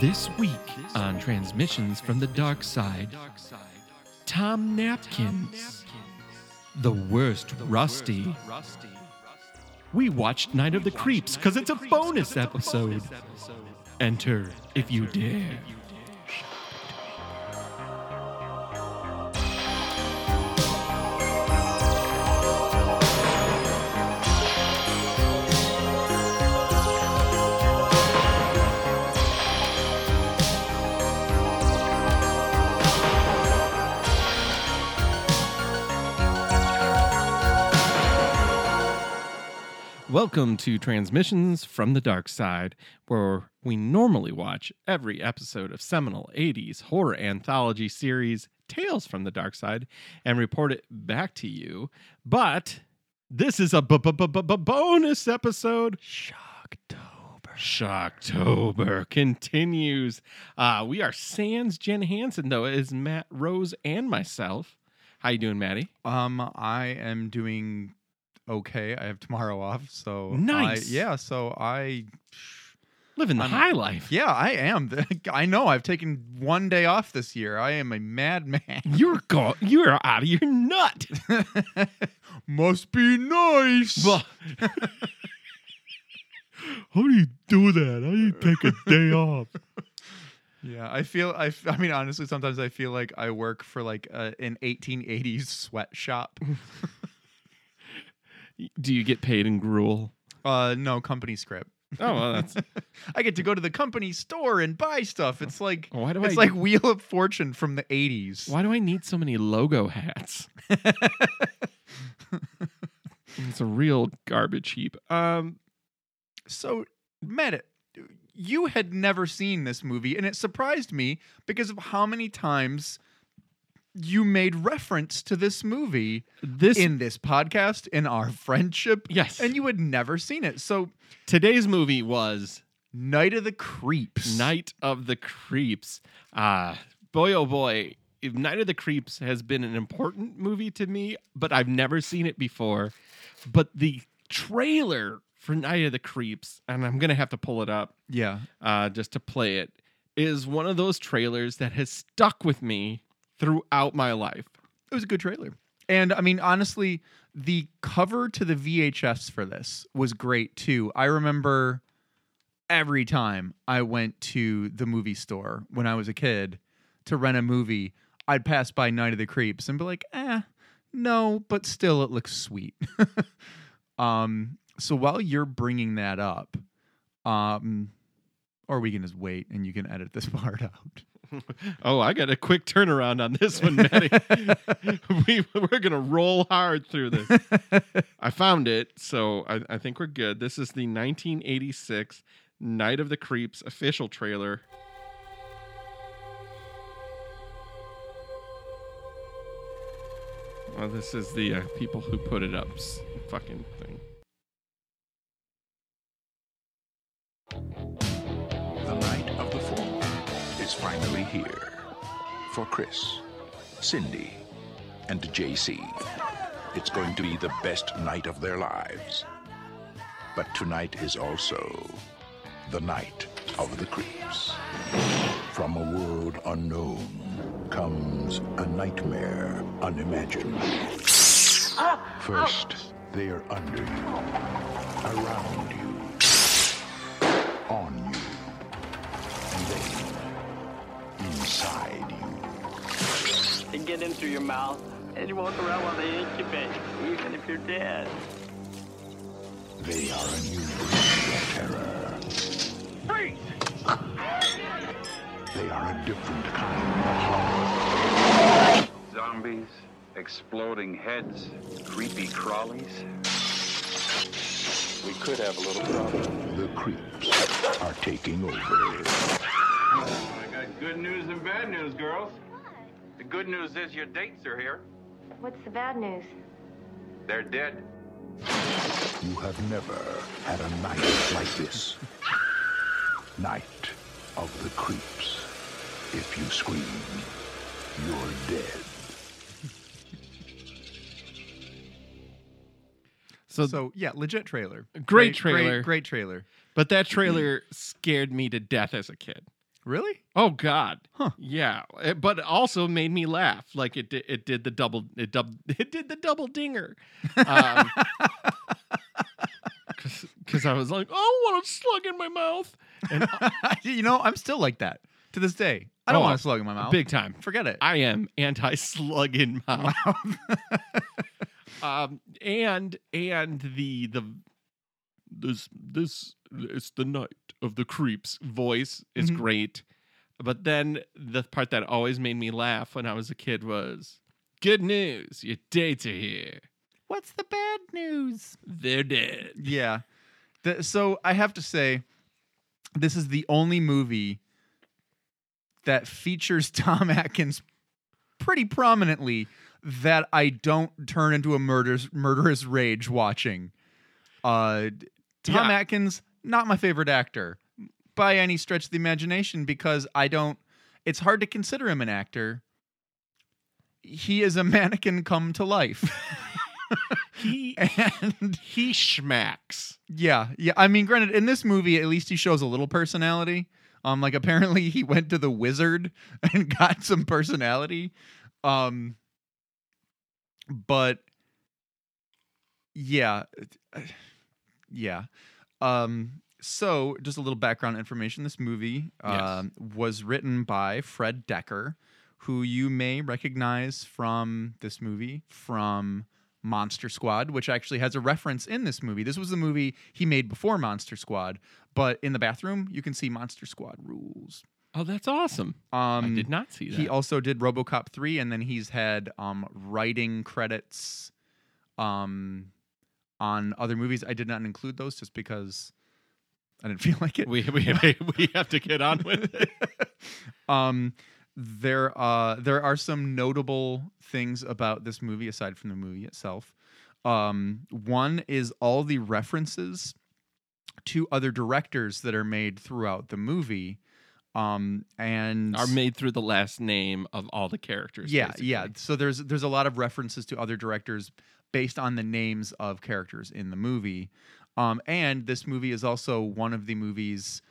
This week on Transmissions from the Dark Side, Tom Napkins, the worst Rusty. We watched Night of the Creeps because it's a bonus episode. Enter if you dare. Welcome to Transmissions from the Dark Side, where we normally watch every episode of seminal 80s horror anthology series Tales from the Dark Side and report it back to you. But this is a b- b- b- b- bonus episode. Shocktober. Shocktober continues. Uh, we are Sans Jen Hansen, though, it is Matt Rose and myself. How you doing, Maddie? Um, I am doing okay. I have tomorrow off, so I- Nice. yeah, so I, Living the I'm- high life. yeah, I am. I know. I've taken one day off this year. I am a madman. You're go- you're out of your nut. Must be nice. How do you do that? How do you take a day off? yeah, I feel. I. f- I mean, honestly, sometimes I feel like I work for like a, an 1880s sweatshop. Do you get paid in gruel? uh, no company script. Oh, well, that's I get to go to the company store and buy stuff. It's like why do it's I like Wheel of Fortune from the 80s. why do I need so many logo hats? it's a real garbage heap. Um, So, Matt, you had never seen this movie, and it surprised me because of how many times you made reference to this movie this in this podcast, in our friendship, yes, and you had never seen it. So, today's movie was Night of the Creeps. Night of the Creeps. Ah, boy, oh boy. If Night of the Creeps has been an important movie to me, but I've never seen it before. But the trailer for Night of the Creeps, and I'm going to have to pull it up Yeah. uh, just to play it, is one of those trailers that has stuck with me throughout my life. It was a good trailer. And I mean, honestly, the cover to the VHS for this was great too. I remember every time I went to the movie store when I was a kid to rent a movie, I'd pass by Night of the Creeps and be like, eh, no, but still it looks sweet. um, so while you're bringing that up, um, or we can just wait and you can edit this part out. Oh, I got a quick turnaround on this one, Maddie. we, we're going to roll hard through this. I found it, so I, I think we're good. This is the 1986 Night of the Creeps official trailer. Well, this is the uh, people who put it up fucking thing. Finally here. For Chris, Cindy, and JC. It's going to be the best night of their lives. But tonight is also the night of the creeps. From a world unknown comes a nightmare unimagined. Ah, First, they are under you, around you, on you, inside you. They get in through your mouth and you walk around while they incubate, even if you're dead. They are a new breed of terror. Freeze! They are a different kind of horror. Zombies, exploding heads, creepy crawlies. We could have a little problem. The creeps are taking over. I got good news and bad news, girls. The good news is your dates are here. What's the bad news? They're dead. You have never had a night like this. Night of the creeps. If you scream, you're dead. So, So yeah, legit trailer. Great trailer. Great, great trailer. but that trailer scared me to death as a kid. Really? Oh God, Huh. yeah, eh, but it also made me laugh. Like it, did, it did the double, it dub, it did the double dinger. Um, because I was like, oh, I want a slug in my mouth, and you know, I'm still like that to this day. I don't Oh, want a slug in my mouth. big time. Forget it. I am anti slug in mouth. um, and and the the this this it's the night of the creeps voice is Mhm. great, but then the part that always made me laugh when I was a kid was good news, your dates are here. What's the bad news? They're dead. Yeah. The, so I have to say, this is the only movie that features Tom Atkins pretty prominently that I don't turn into a murderous murderous rage watching. Uh, Tom Yeah. Atkins, not my favorite actor by any stretch of the imagination because I don't. It's hard to consider him an actor. He is a mannequin come to life. He and he schmacks. yeah, yeah. I mean, granted, in this movie, at least he shows a little personality. Um, like apparently he went to the wizard and got some personality. Um, but yeah, uh, yeah. Um, so just a little background information. This movie Yes. um, was written by Fred Dekker, who you may recognize from this movie from Monster Squad, which actually has a reference in this movie. This was the movie he made before Monster Squad, but in the bathroom you can see Monster Squad rules. Oh, that's awesome. Um, I did not see that. He also did RoboCop 3 and then he's had um writing credits um on other movies. I did not include those just because I didn't feel like it. we, we we have to get on with it. um there uh there are some notable things about this movie aside from the movie itself. Um one is all the references to other directors that are made throughout the movie. Um and Are made through the last name of all the characters. yeah basically. yeah so there's there's a lot of references to other directors based on the names of characters in the movie. Um and this movie is also one of the movies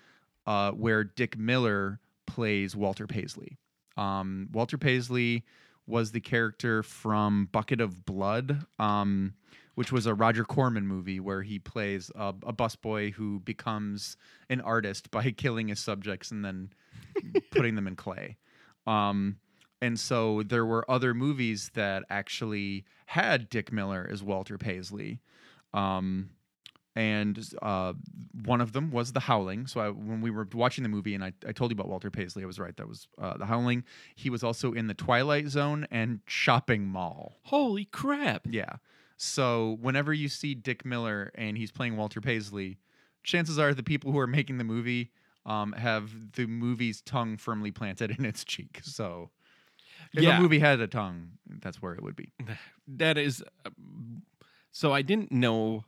uh where dick miller plays walter paisley. Um walter paisley was the character from bucket of blood um which was a roger corman movie where he plays a, a busboy who becomes an artist by killing his subjects and then putting them in clay. Um and so there were other movies that actually had Dick Miller as Walter Paisley. Um, and uh, one of them was The Howling. So I, when we were watching the movie and I, I told you about Walter Paisley, I was right. That was uh, The Howling. He was also in The Twilight Zone and Shopping Mall. Holy crap. Yeah. So whenever you see Dick Miller and he's playing Walter Paisley, chances are the people who are making the movie um, have the movie's tongue firmly planted in its cheek. So if Yeah. a movie had a tongue, that's where it would be. That is. uh, So I didn't know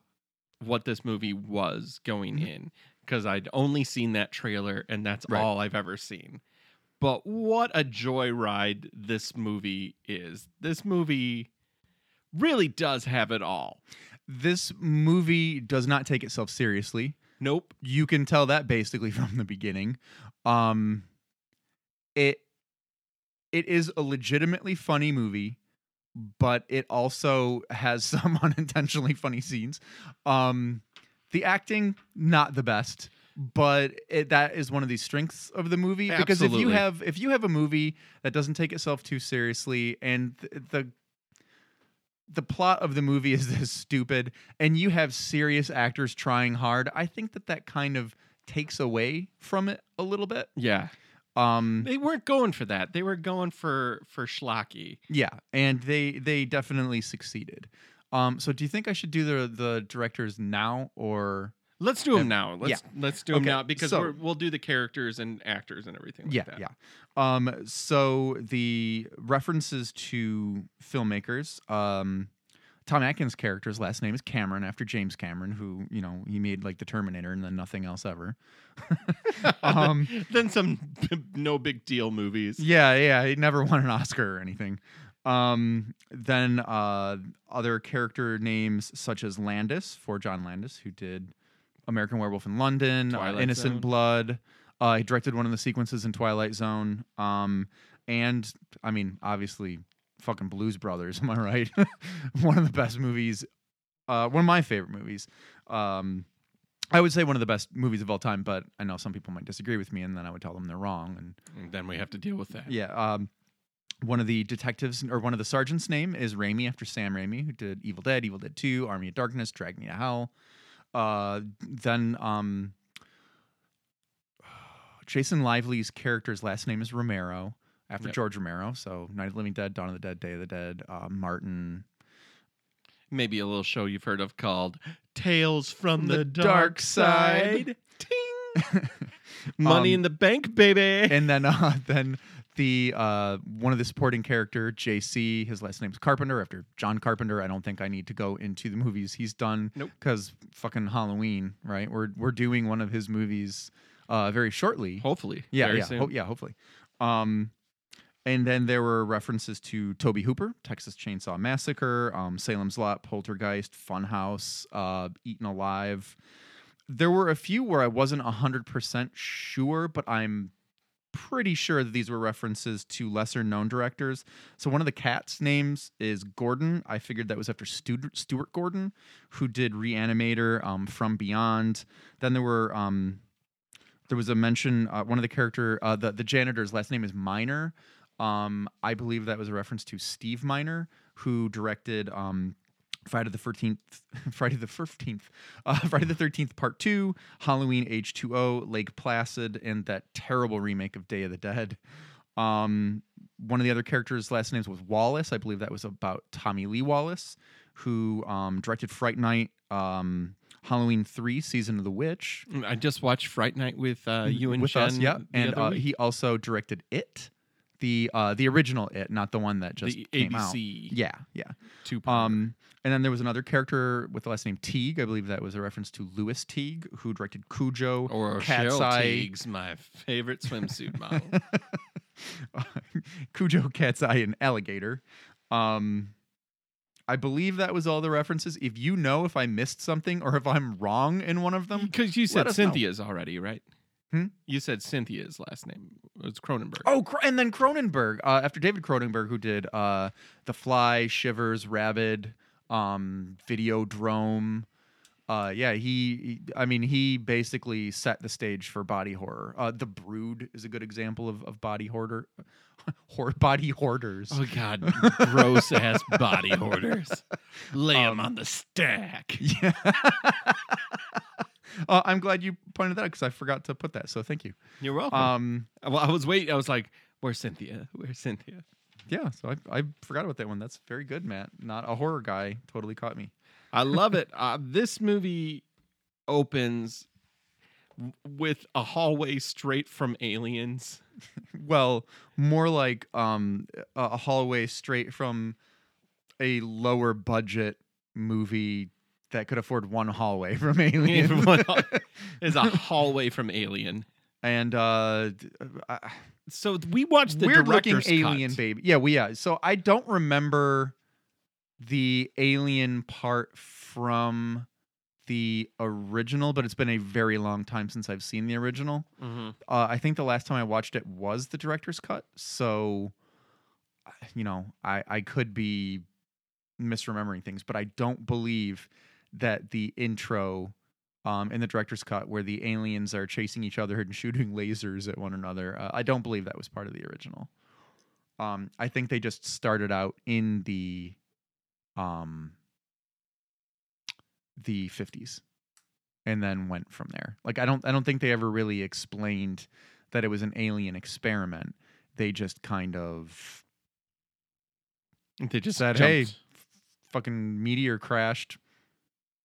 what this movie was going Mhm. in because I'd only seen that trailer and that's Right. all I've ever seen. But what a joyride this movie is. This movie really does have it all. This movie does not take itself seriously. Nope. You can tell that basically from the beginning. Um, it it is a legitimately funny movie, but it also has some unintentionally funny scenes. Um, the acting not the best, but it, that is one of the strengths of the movie because if you have if you have a movie that doesn't take itself too seriously and th- the the plot of the movie is this stupid and you have serious actors trying hard i think that that kind of takes away from it a little bit Yeah. Um They weren't going for that. They were going for for schlocky. yeah and they they definitely succeeded um so do you think i should do the the directors now or Let's do them Yeah. now. Let's let's do them Okay, now because so- we're, we'll do the characters and actors and everything like yeah that. yeah um so the references to filmmakers um Tom Atkins' character's last name is Cameron after James Cameron, who you know he made like the Terminator and then nothing else ever. um, then some no big deal movies. Yeah, yeah, he never won an Oscar or anything. Um, then uh, other character names such as Landis for John Landis, who did American Werewolf in London, uh, Innocent Zone. Blood, Uh, he directed one of the sequences in Twilight Zone. Um, and I mean, obviously, fucking Blues Brothers. Am I right? one of the best movies. Uh, one of my favorite movies. Um, I would say one of the best movies of all time, but I know some people might disagree with me, and then I would tell them they're wrong. And And then we have to deal with that. yeah, um, one of the detectives or one of the sergeants' name is Raimi after Sam Raimi, who did Evil Dead, Evil Dead Two, Army of Darkness, Drag Me to Hell. Uh, then um, Jason Lively's character's last name is Romero after Yep. George Romero. So Night of the Living Dead, Dawn of the Dead, Day of the Dead, uh, Martin. Maybe a little show you've heard of called Tales from the, The Dark, Dark Side. Ting. Money Um, in the bank, baby. and then uh, then the uh, one of the supporting character JC, his last name's Carpenter after John Carpenter. I don't think I need to go into the movies he's done Nope. because fucking Halloween, right? We're we're doing one of his movies uh, very shortly. Hopefully. yeah, very yeah, ho- yeah, hopefully. Um, and then there were references to Tobe Hooper, Texas Chainsaw Massacre, um, Salem's Lot, Poltergeist, Funhouse, uh, Eaten Alive. There were a few where I wasn't 100% sure, but I'm pretty sure that these were references to lesser known directors. So one of the cat's names is Gordon. I figured that was after Stuart Gordon, who did Reanimator, um, From Beyond. Then there were um, there was a mention. Uh, one of the character, uh, the the janitor's last name is Miner. Um, I believe that was a reference to Steve Miner, who directed um, Friday the Thirteenth, Friday the Fifteenth, uh, Friday the Thirteenth Part Two, Halloween H two O, Lake Placid, and that terrible remake of Day of the Dead. Um, one of the other characters' last names was Wallace. I believe that was about Tommy Lee Wallace, who um, directed Fright Night, um, Halloween Three, Season of the Witch, I just watched Fright Night with uh, you and with Jen us, yeah, and uh, he also directed it, the uh, the original it, not the one that just the came out. Yeah, yeah. two Um, and then there was another character with the last name Teague. I believe that was a reference to Lewis Teague, who directed Cujo, or Cat's Cheryl Eye, Teague's my favorite swimsuit model. Cujo, Cat's Eye, and Alligator. Um, I believe that was all the references. If you know if I missed something or if I'm wrong in one of them, Because you said us know. Cynthia's already, right? Hmm? You said Cynthia's last name. It's Cronenberg. Oh, and then Cronenberg, uh, after David Cronenberg, who did uh, The Fly, Shivers, Rabid, um, Videodrome. Uh, yeah, he, he- I mean, he basically set the stage for body horror. Uh, the Brood is a good example of, of body hoarder, hor- body hoarders. Oh God, gross ass body hoarders. Lay them Um, on the stack. Yeah. uh, I'm glad you pointed that out because I forgot to put that. So thank you. You're welcome. Um, well, I was waiting. I was like, "Where's Cynthia? Where's Cynthia?" yeah, so I, I forgot about that one. That's very good, Matt. Not a horror guy. Totally caught me. I love it. Uh, this movie opens with a hallway straight from Aliens. Well, more like um, a a hallway straight from a lower budget movie that could afford one hallway from Alien. Is a hallway from Alien. and uh, uh, So we watched the weird looking director's alien cut. baby. Yeah, we yeah. So I don't remember the alien part from the original, but it's been a very long time since I've seen the original. Mhm. Uh, I think the last time I watched it was the director's cut. So, you know, I I could be misremembering things, but I don't believe that the intro um, in the director's cut, where the aliens are chasing each other and shooting lasers at one another, uh, I don't believe that was part of the original. Um, I think they just started out in the um, the fifties and then went from there. Like I don't I don't think they ever really explained that it was an alien experiment. They just kind of They just said, jumped. "Hey, fucking meteor crashed,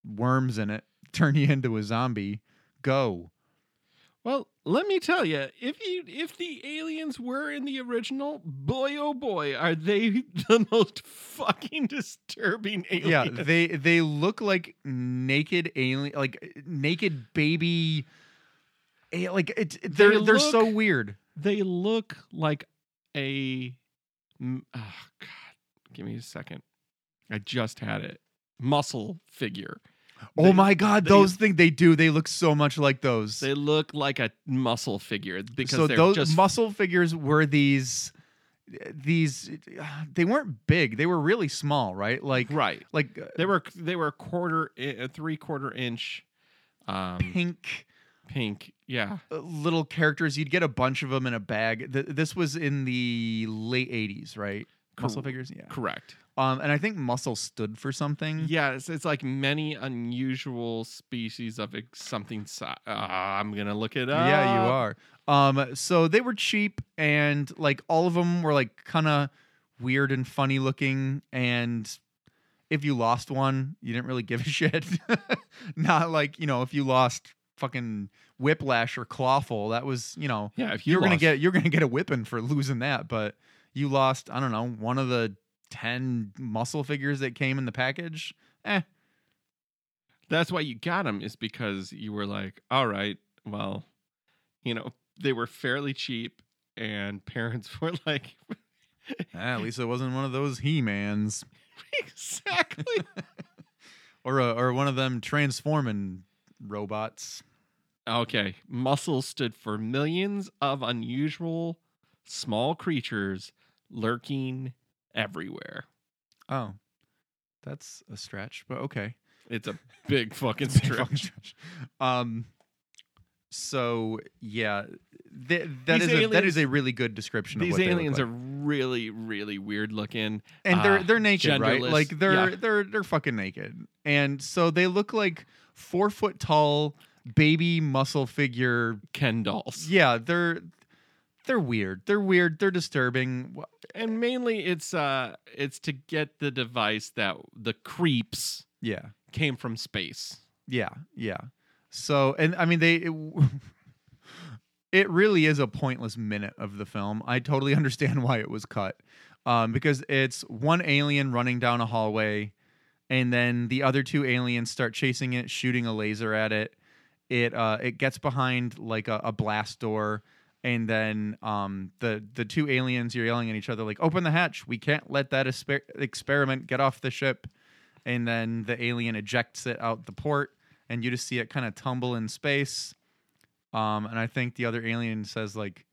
worms in it, turn you into a zombie. Go." Well, let me tell you, if you if the aliens were in the original, boy oh boy, are they the most fucking disturbing aliens. Yeah, they they look like naked alien, like naked baby. Like it, it- they're They they're so weird. they look like a oh god give me a second i just had it muscle figure Oh They- my god, they- those things they do. They look so much like those. They look like a muscle figure because so they're those just muscle figures were these these they weren't big. They were really small, right? Like right. like uh, They were they were a quarter, a three quarter inch, um, pink pink. Yeah, uh, little characters. You'd get a bunch of them in a bag. Th- this was in the late 80s, right? Muscle figures, yeah. correct. Um, and I think muscle stood for something. Yeah, it's, it's like many unusual species of ex- something. Si- uh, I'm gonna look it up. Yeah, you are. Um, so they were cheap, and like all of them were like kind of weird and funny looking. And if you lost one, you didn't really give a shit. Not like you know, if you lost fucking whiplash or clawful, that was you know Yeah, if you you're gonna get you're gonna get a whipping for losing that. But you lost, I don't know, one of the ten muscle figures that came in the package. Eh, That's why you got them is because you were like, all right, well, you know, they were fairly cheap, and parents were like, eh, at least it wasn't one of those He-Mans. exactly. or a, or one of them transforming robots. okay, muscle stood for millions of unusual small creatures lurking everywhere. Oh, that's a stretch, but okay. It's a big fucking It's a big stretch. fucking stretch. Um, so yeah, th- that These is a, that aliens- is a really good description. These of what they look aliens like. are really, really weird looking. and they're uh, they're naked, right? Like they're Yeah. they're they're fucking naked, and so they look like four foot tall baby muscle figure. Ken dolls. Yeah, they're they're weird. They're weird. They're disturbing. And mainly it's uh it's to get the device that the creeps Yeah, came from space. Yeah, yeah. So, and I mean, they. It, it really is a pointless minute of the film. I totally understand why it was cut, um, because it's one alien running down a hallway, and then the other two aliens start chasing it, shooting a laser at it. It uh, it gets behind like a, a blast door, and then um, the the two aliens are yelling at each other like, "Open the hatch! We can't let that esper- experiment get off the ship." And then the alien ejects it out the port, and you just see it kind of tumble in space. Um, and I think the other alien says like,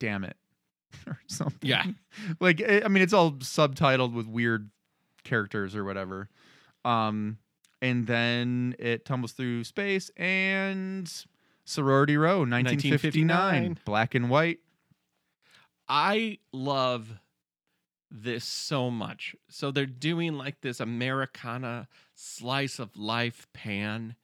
"Damn it," or something. Yeah. like eh, I mean, it's all subtitled with weird characters or whatever. Um, and then it tumbles through space and Sorority Row, 1959, 1959. black and white. I love this so much. So they're doing like this Americana slice of life pan.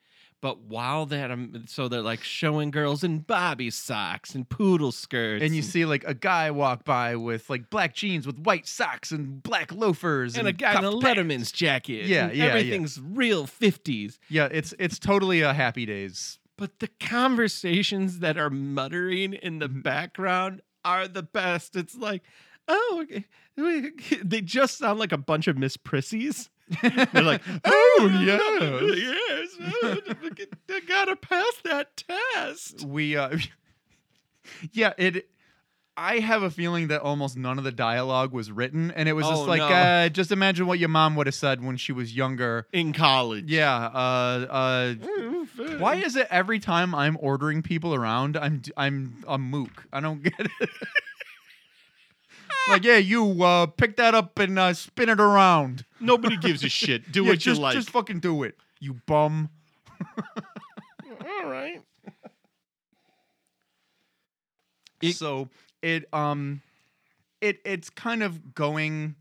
But while that, um, so they're like showing girls in bobby socks and poodle skirts, And you see like a guy walk by with like black jeans with white socks and black loafers and a guy in a. Letterman's jacket. Yeah, and yeah, yeah. everything's real fifties. Yeah, it's it's totally a happy days. But the conversations that are muttering in the background are the best. It's like, oh, okay. they just sound like a bunch of Miss Prissies. They're like, oh, yes. yes, oh, I gotta pass that test. we uh yeah it i have a feeling that almost none of the dialogue was written and it was just Oh, like no. uh just imagine what your mom would have said when she was younger In college. yeah uh uh why is it every time i'm ordering people around i'm d- i'm a mook i don't get it like yeah you uh pick that up and uh spin it around Nobody gives a shit. Do yeah, what just you like. just fucking do it you bum All right. so it um it it's kind of going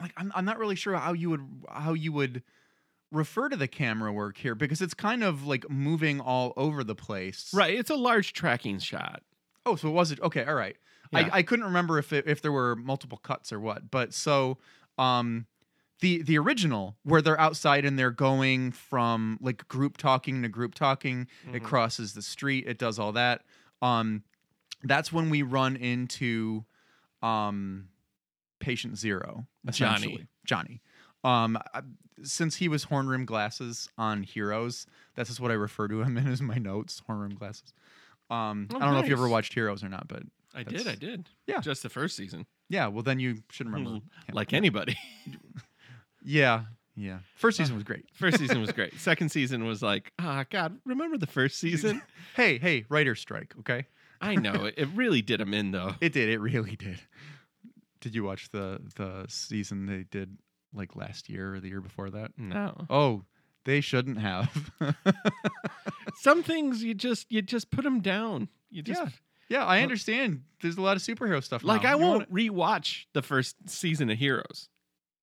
like I'm I'm not really sure how you would how you would refer to the camera work here because it's kind of like moving all over the place. Right. It's a large tracking shot. Oh, so it was it okay? All right. Yeah. I, I couldn't remember if it, if there were multiple cuts or what, but so um the the original where they're outside and they're going from like group talking to group talking, it Mhm. crosses the street, it does all that. Um that's when we run into um patient zero Johnny. Johnny. Um I- since he was horn rim glasses on Heroes, that's just what I refer to him in as my notes, horn rim glasses. Um Oh, I don't know if you ever watched Heroes or not, but I did. I did. Yeah. Just the first season. yeah, well then you shouldn't remember. Mm, him. Like anybody. Yeah. Yeah. First season was great. First season was great. Second season was like, ah, God, remember the first season? Hey, hey, writer strike, okay? I know it, it really did him in though. It did. It really did. Did you watch the the season they did like last year or the year before that? No, Oh, they shouldn't have. some things you just you just put them down. You just yeah. Yeah, I understand. There's a lot of superhero stuff. like now. I You wanna- won't rewatch the first season of Heroes.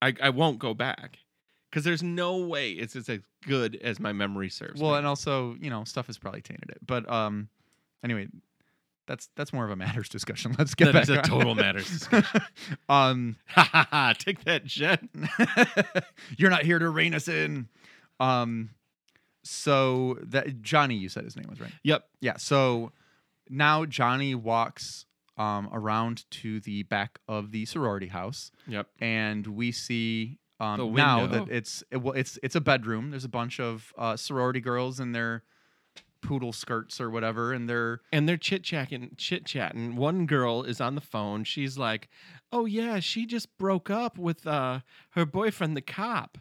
I I won't go back because there's no way it's as good as my memory serves. Well, me. and also, you know, stuff has probably tainted it. But um, anyway, that's that's more of a matters discussion. Let's get that back. is a total matters discussion. um! Take that, Jen. you're not here to rein us in. Um, so that Johnny, you said his name was right. Yep. Yeah. So now Johnny walks um around to the back of the sorority house, Yep. and we see um now that it's it, well, it's it's a bedroom. There's a bunch of uh, sorority girls in their poodle skirts or whatever, and they're and they're chit chatting, chit chatting. One girl is on the phone. She's like, "Oh yeah, she just broke up with uh, her boyfriend, the cop."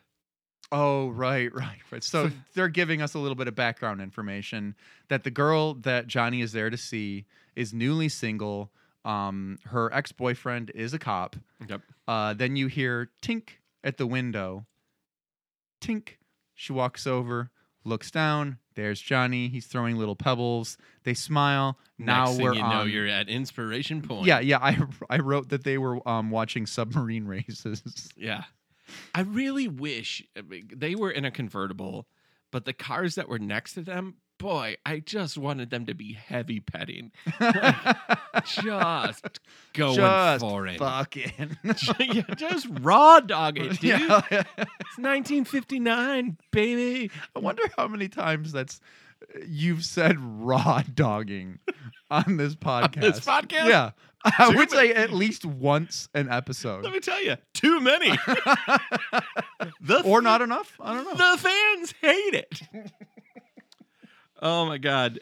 Oh, right, right, right. So they're giving us a little bit of background information that the girl that Johnny is there to see is newly single. Um, her ex boyfriend is a cop. Yep. Uh, then you hear tink at the window. Tink. She walks over, looks down. There's Johnny. He's throwing little pebbles. They smile. now Next we're you know, on. you're at inspiration point. yeah, yeah. I I wrote that they were um, watching submarine races. Yeah. I really wish I mean, they were in a convertible, but the cars that were next to them, boy, I just wanted them to be heavy petting. just going Just for it. fucking. just raw dog it, dude. Yeah. It's 1959, baby. I wonder how many times that's you've said raw dogging on this podcast. this podcast? Yeah. I Too would ma- say at least once an episode. Let me tell you, too many. or not enough? I don't know. The fans hate it. Oh my god!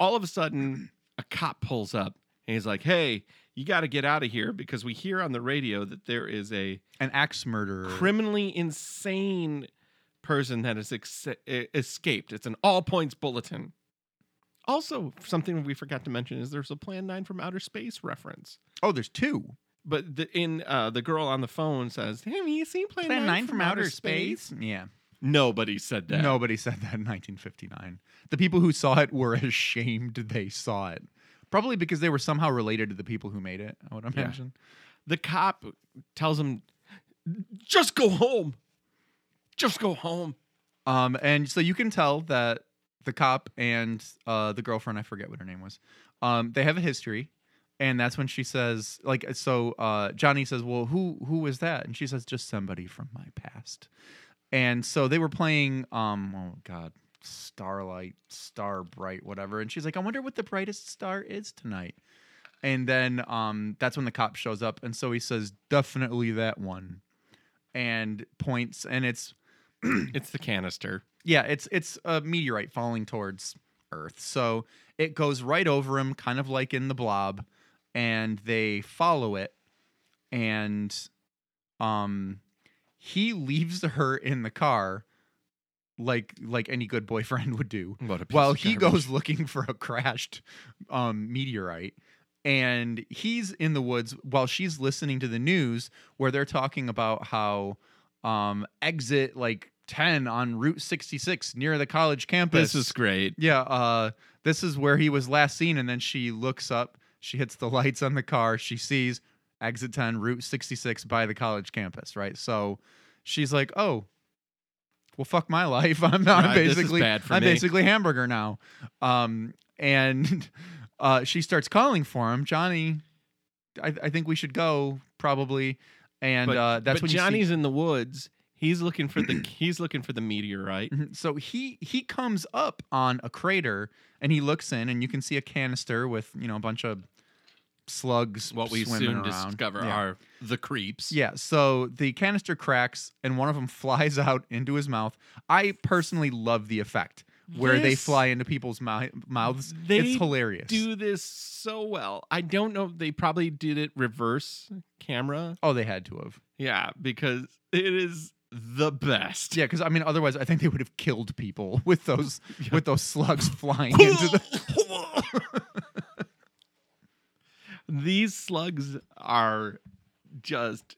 All of a sudden, a cop pulls up and he's like, "Hey, you got to get out of here because we hear on the radio that there is a An axe murderer. criminally insane person that has ex- escaped. It's an all points bulletin." Also, something we forgot to mention is there's a Plan Nine from Outer Space reference. oh, there's two. But the, in uh, the girl on the phone says, Hey, "Have you seen Plan, 9, from, Outer Space?" Yeah. Nobody said that. Nobody said that in 1959. The people who saw it were ashamed they saw it. Probably because they were somehow related to the people who made it, I would imagine. the cop tells him, "Just go home. Just go home." Um, and so you can tell that the cop and uh, the girlfriend, I forget what her name was, um, they have a history. And that's when she says, like, so uh, Johnny says, "Well, who who is that?" And she says, "Just somebody from my past." And so they were playing, um, oh god, Starlight, Star Bright, whatever. And she's like, "I wonder what the brightest star is tonight." And then um, that's when the cop shows up, and so he says, "Definitely that one," and points, and it's It's the canister. yeah, it's it's a meteorite falling towards Earth. So it goes right over him, kind of like in the blob, and they follow it, and um he leaves her in the car like like any good boyfriend would do while he goes looking for a crashed um, meteorite. And he's in the woods while she's listening to the news where they're talking about how um, exit like 10 on route 66 near the college campus. This is great. yeah uh, this is where he was last seen. And then she looks up she hits the lights on the car she sees exit 10 route 66 by the college campus right so she's like oh well fuck my life i'm, I'm Right, basically bad for i'm me. basically hamburger now um and uh she starts calling for him johnny i, I think we should go probably and But, uh that's when you see- Johnny's in the woods. He's looking for the he's looking for the meteorite. Mhm. So he he comes up on a crater and he looks in and you can see a canister with you know a bunch of slugs. What we swimming soon around. discover Yeah. are the creeps. Yeah, so the canister cracks and one of them flies out into his mouth. I personally love the effect where they fly into people's mou- mouths. They it's hilarious. Do this so well. I don't know. They probably did it reverse camera. oh, they had to have. Yeah, because it is the best. Yeah, because I mean, otherwise, I think they would have killed people with those with those slugs flying into the. These slugs are just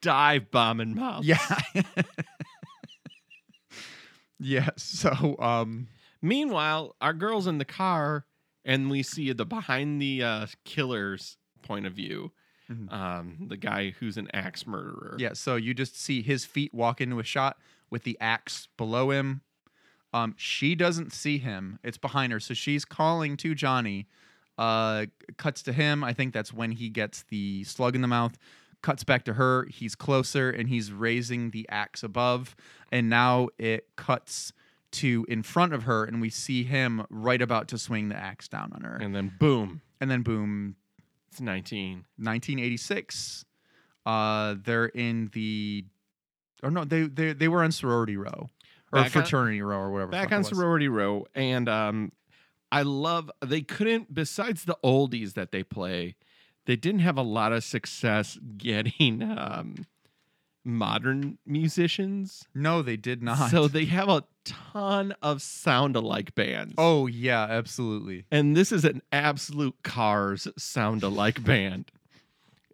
dive bombing mouths. Yeah. yeah. So, um, Meanwhile, our girl's in the car, and we see the behind the uh, killer's point of view. Mhm. Um, the guy who's an axe murderer. yeah. So you just see his feet walk into a shot with the axe below him. Um, she doesn't see him. It's behind her, so she's calling to Johnny. Uh, cuts to him. I think that's when he gets the slug in the mouth. Cuts back to her. He's closer and he's raising the axe above. And now it cuts to in front of her, and we see him right about to swing the axe down on her. And then boom, And then boom, it's 19. 1986. Uh, they're in the, or no, they they they were on sorority row or Back on- fraternity row or whatever. Back on sorority row, and um, I love they couldn't besides the oldies that they play, they didn't have a lot of success getting um modern musicians. No, they did not. So they have a ton of sound alike bands. oh yeah, absolutely. And this is an absolute Cars sound alike band.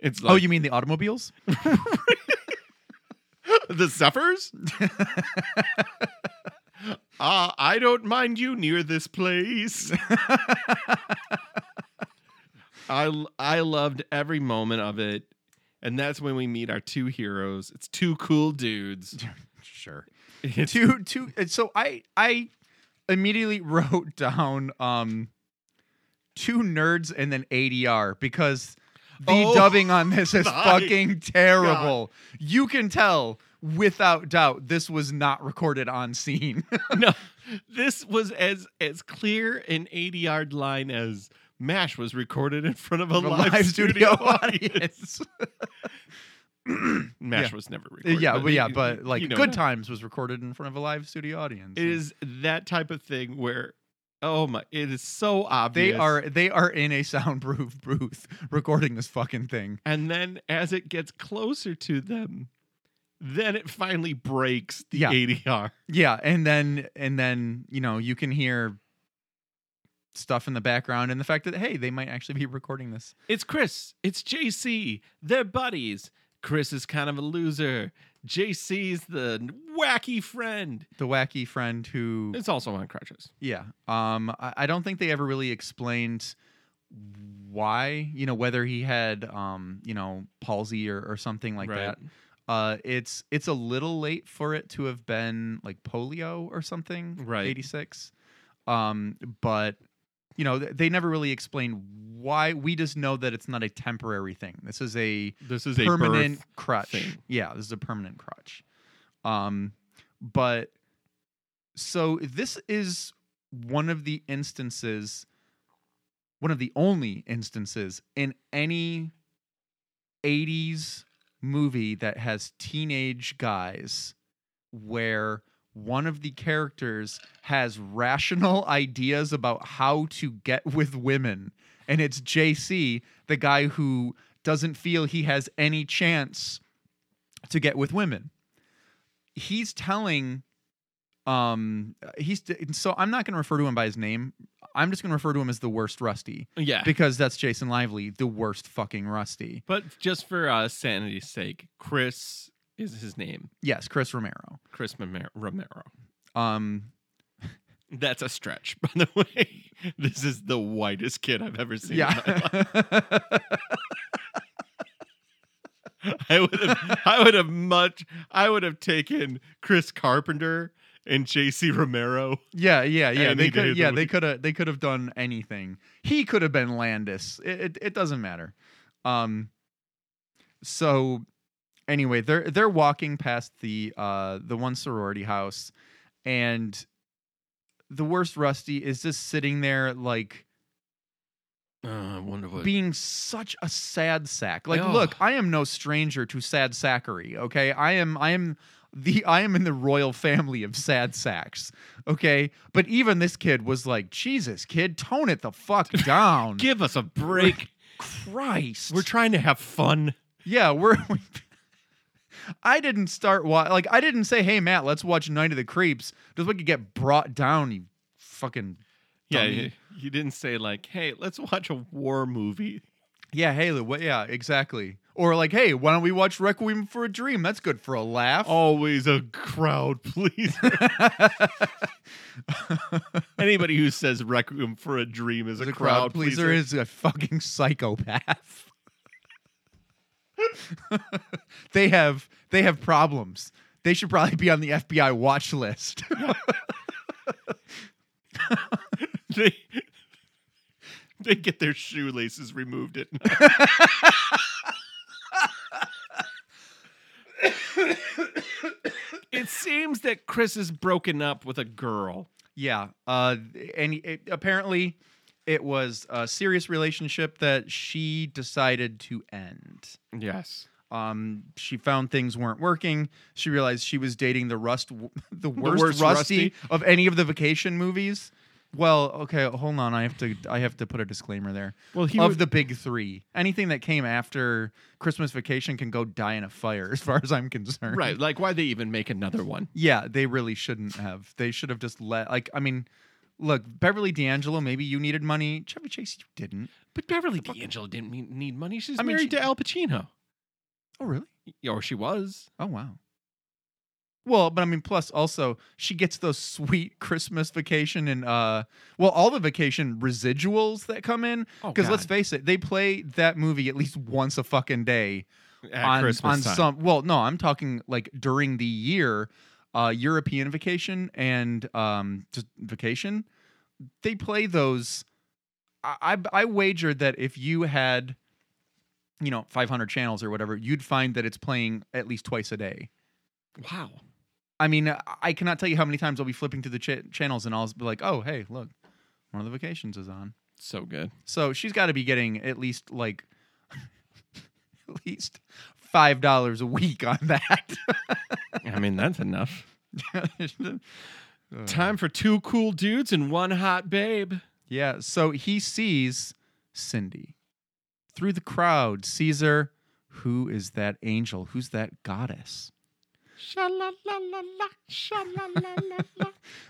It's like oh, you mean the automobiles? the Zephyrs? Uh, I don't mind you near this place. I I loved every moment of it. And that's when we meet our two heroes. It's two cool dudes. sure. It's two two so i i immediately wrote down um two nerds and then adr because the Oh dubbing on this is fucking terrible you can tell without doubt this was not recorded on scene no, this was as as clear an 80 yard line as MASH was recorded in front of a, A live, studio, audience. MASH Yeah. was never recorded. yeah but yeah you- but you like know good times was recorded in front of a live studio audience It is that type of thing where, oh my, it is so obvious. they are they are in a soundproof booth recording this fucking thing and then as it gets closer to them, then it finally breaks the Yeah. ADR. Yeah, and then and then you know you can hear stuff in the background and the fact that hey they might actually be recording this. It's Chris. It's JC. They're buddies. Chris is kind of a loser. JC's the wacky friend. The wacky friend who It's also on crutches. yeah um I, I don't think they ever really explained why you know whether he had um you know palsy or, or something like Right. that. Uh, it's it's a little late for it to have been like polio or something. Right. eighty six. Um, but you know th- they never really explain why. We just know that it's not a temporary thing. This is a This is a permanent birth crutch. thing. Yeah, this is a permanent crutch. Um, but so this is one of the instances, one of the only instances in any 80s movie that has teenage guys where one of the characters has rational ideas about how to get with women. And it's JC the guy who doesn't feel he has any chance to get with women. He's telling um he's so I'm not going to refer to him by his name I'm just going to refer to him as the worst Rusty Yeah. because that's Jason Lively the worst fucking Rusty but just for uh, sanity's sake, Chris is his name. yes Chris Romero Chris Mamer- Romero. um That's a stretch, by the way. This is the whitest kid I've ever seen. in my life. yeah I would have I would have much I would have taken Chris Carpenter and JC Romero. Yeah, yeah, yeah. Any They could, of the yeah, they could have, they could have done anything. He could have been Landis. It, it, it doesn't matter. Um. So, anyway, they're they're walking past the uh the one sorority house, and the worst Rusty is just sitting there like Oh, I wonder what being such a sad sack. Like, Ugh. look, I am no stranger to sad sackery. Okay, I am. I am the. I am in the royal family of sad sacks. Okay, but even this kid was like, Jesus, kid, tone it the fuck down. give us a break. Christ. We're trying to have fun. yeah, we're. I didn't start wa- like I didn't say, "Hey Matt, let's watch Night of the Creeps." Just like you get brought down, you fucking Yeah, you, you didn't say like, "Hey, let's watch a war movie." Yeah, hey, what? Yeah, exactly. Or like, hey, why don't we watch Requiem for a Dream? That's good for a laugh. Always a crowd pleaser. Anybody who says "Requiem for a Dream" is a the crowd, pleaser. is a fucking psychopath. they have they have problems. They should probably be on the FBI watch list. they they get their shoelaces removed at night. it seems that Chris is broken up with a girl. yeah, uh, and it, apparently it was a serious relationship that she decided to end. Yes. Um, she found things weren't working. She realized she was dating the rust, the worst, worst Rusty, Rusty? of any of the vacation movies. Well, okay, hold on. I have to, I have to put a disclaimer there. Well, he of would- the big three, anything that came after Christmas Vacation can go die in a fire, as far as I'm concerned. Right. Like, why they even make another one? Yeah, they really shouldn't have. They should have just let. Like, I mean, look, Beverly D'Angelo. Maybe you needed money. Chevy Chase, you didn't. But Beverly D'Angelo didn't need money. She's I mean, married she- to Al Pacino. Oh, really? Or she was. Oh wow. Well, but I mean, plus also she gets those sweet Christmas vacation and uh, well, all the vacation residuals that come in. Oh, Because let's face it, they play that movie at least once a fucking day At on Christmas on time. some. Well, no, I'm talking like during the year, uh, European vacation and um, just vacation. They play those. I I, I wager that if you had, you know, 500 channels or whatever, you'd find that it's playing at least twice a day. Wow. I mean, I- cannot tell you how many times I'll be flipping through the ch- channels and I'll be like, "Oh, hey, look, one of the vacations is on." So good. So she's got to be getting at least like at least five dollars a week on that. I mean, that's enough. Time for two cool dudes and one hot babe. yeah. So he sees Cindy through the crowd. Caesar. Who is that angel? Who's that goddess?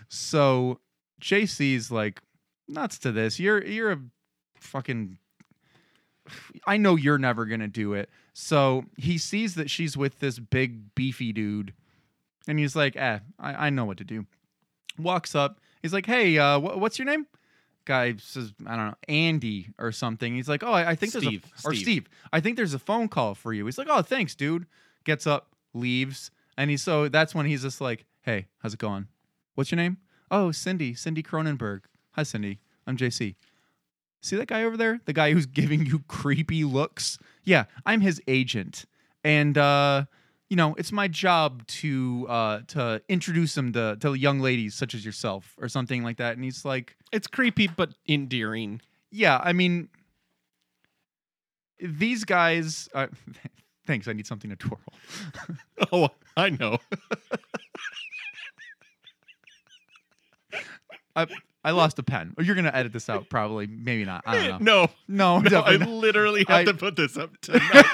So JC's like, nuts to this. You're you're a fucking I know you're never gonna do it. So he sees that she's with this big beefy dude, and he's like, eh, I, I know what to do. Walks up, he's like, Hey, uh, wh- what's your name? Guy says, I don't know, Andy or something. He's like, Oh, I, I think Steve, there's a or Steve. Steve. I think there's a phone call for you. He's like, Oh, thanks, dude. Gets up, leaves, and he's so that's when he's just like, Hey, how's it going? What's your name? Oh, Cindy, Cindy Cronenberg. Hi, Cindy. I'm JC. See that guy over there? The guy who's giving you creepy looks? Yeah, I'm his agent. And uh, you know, it's my job to uh to introduce him to to young ladies such as yourself or something like that. And he's like, It's creepy but endearing. Yeah, I mean these guys uh, thanks, I need something to twirl. Oh, I know. I I lost a pen. You're gonna edit this out, probably. Maybe not. I don't know. no, No, no, I not. literally have I- to put this up tonight.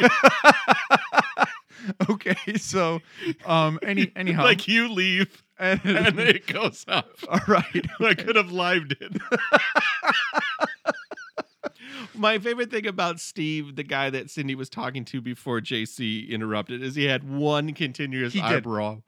okay, so um any anyhow like you leave and, and it goes up. all right. I could have lived it. My favorite thing about Steve, the guy that Cindy was talking to before JC interrupted, is he had one continuous He did. eyebrow.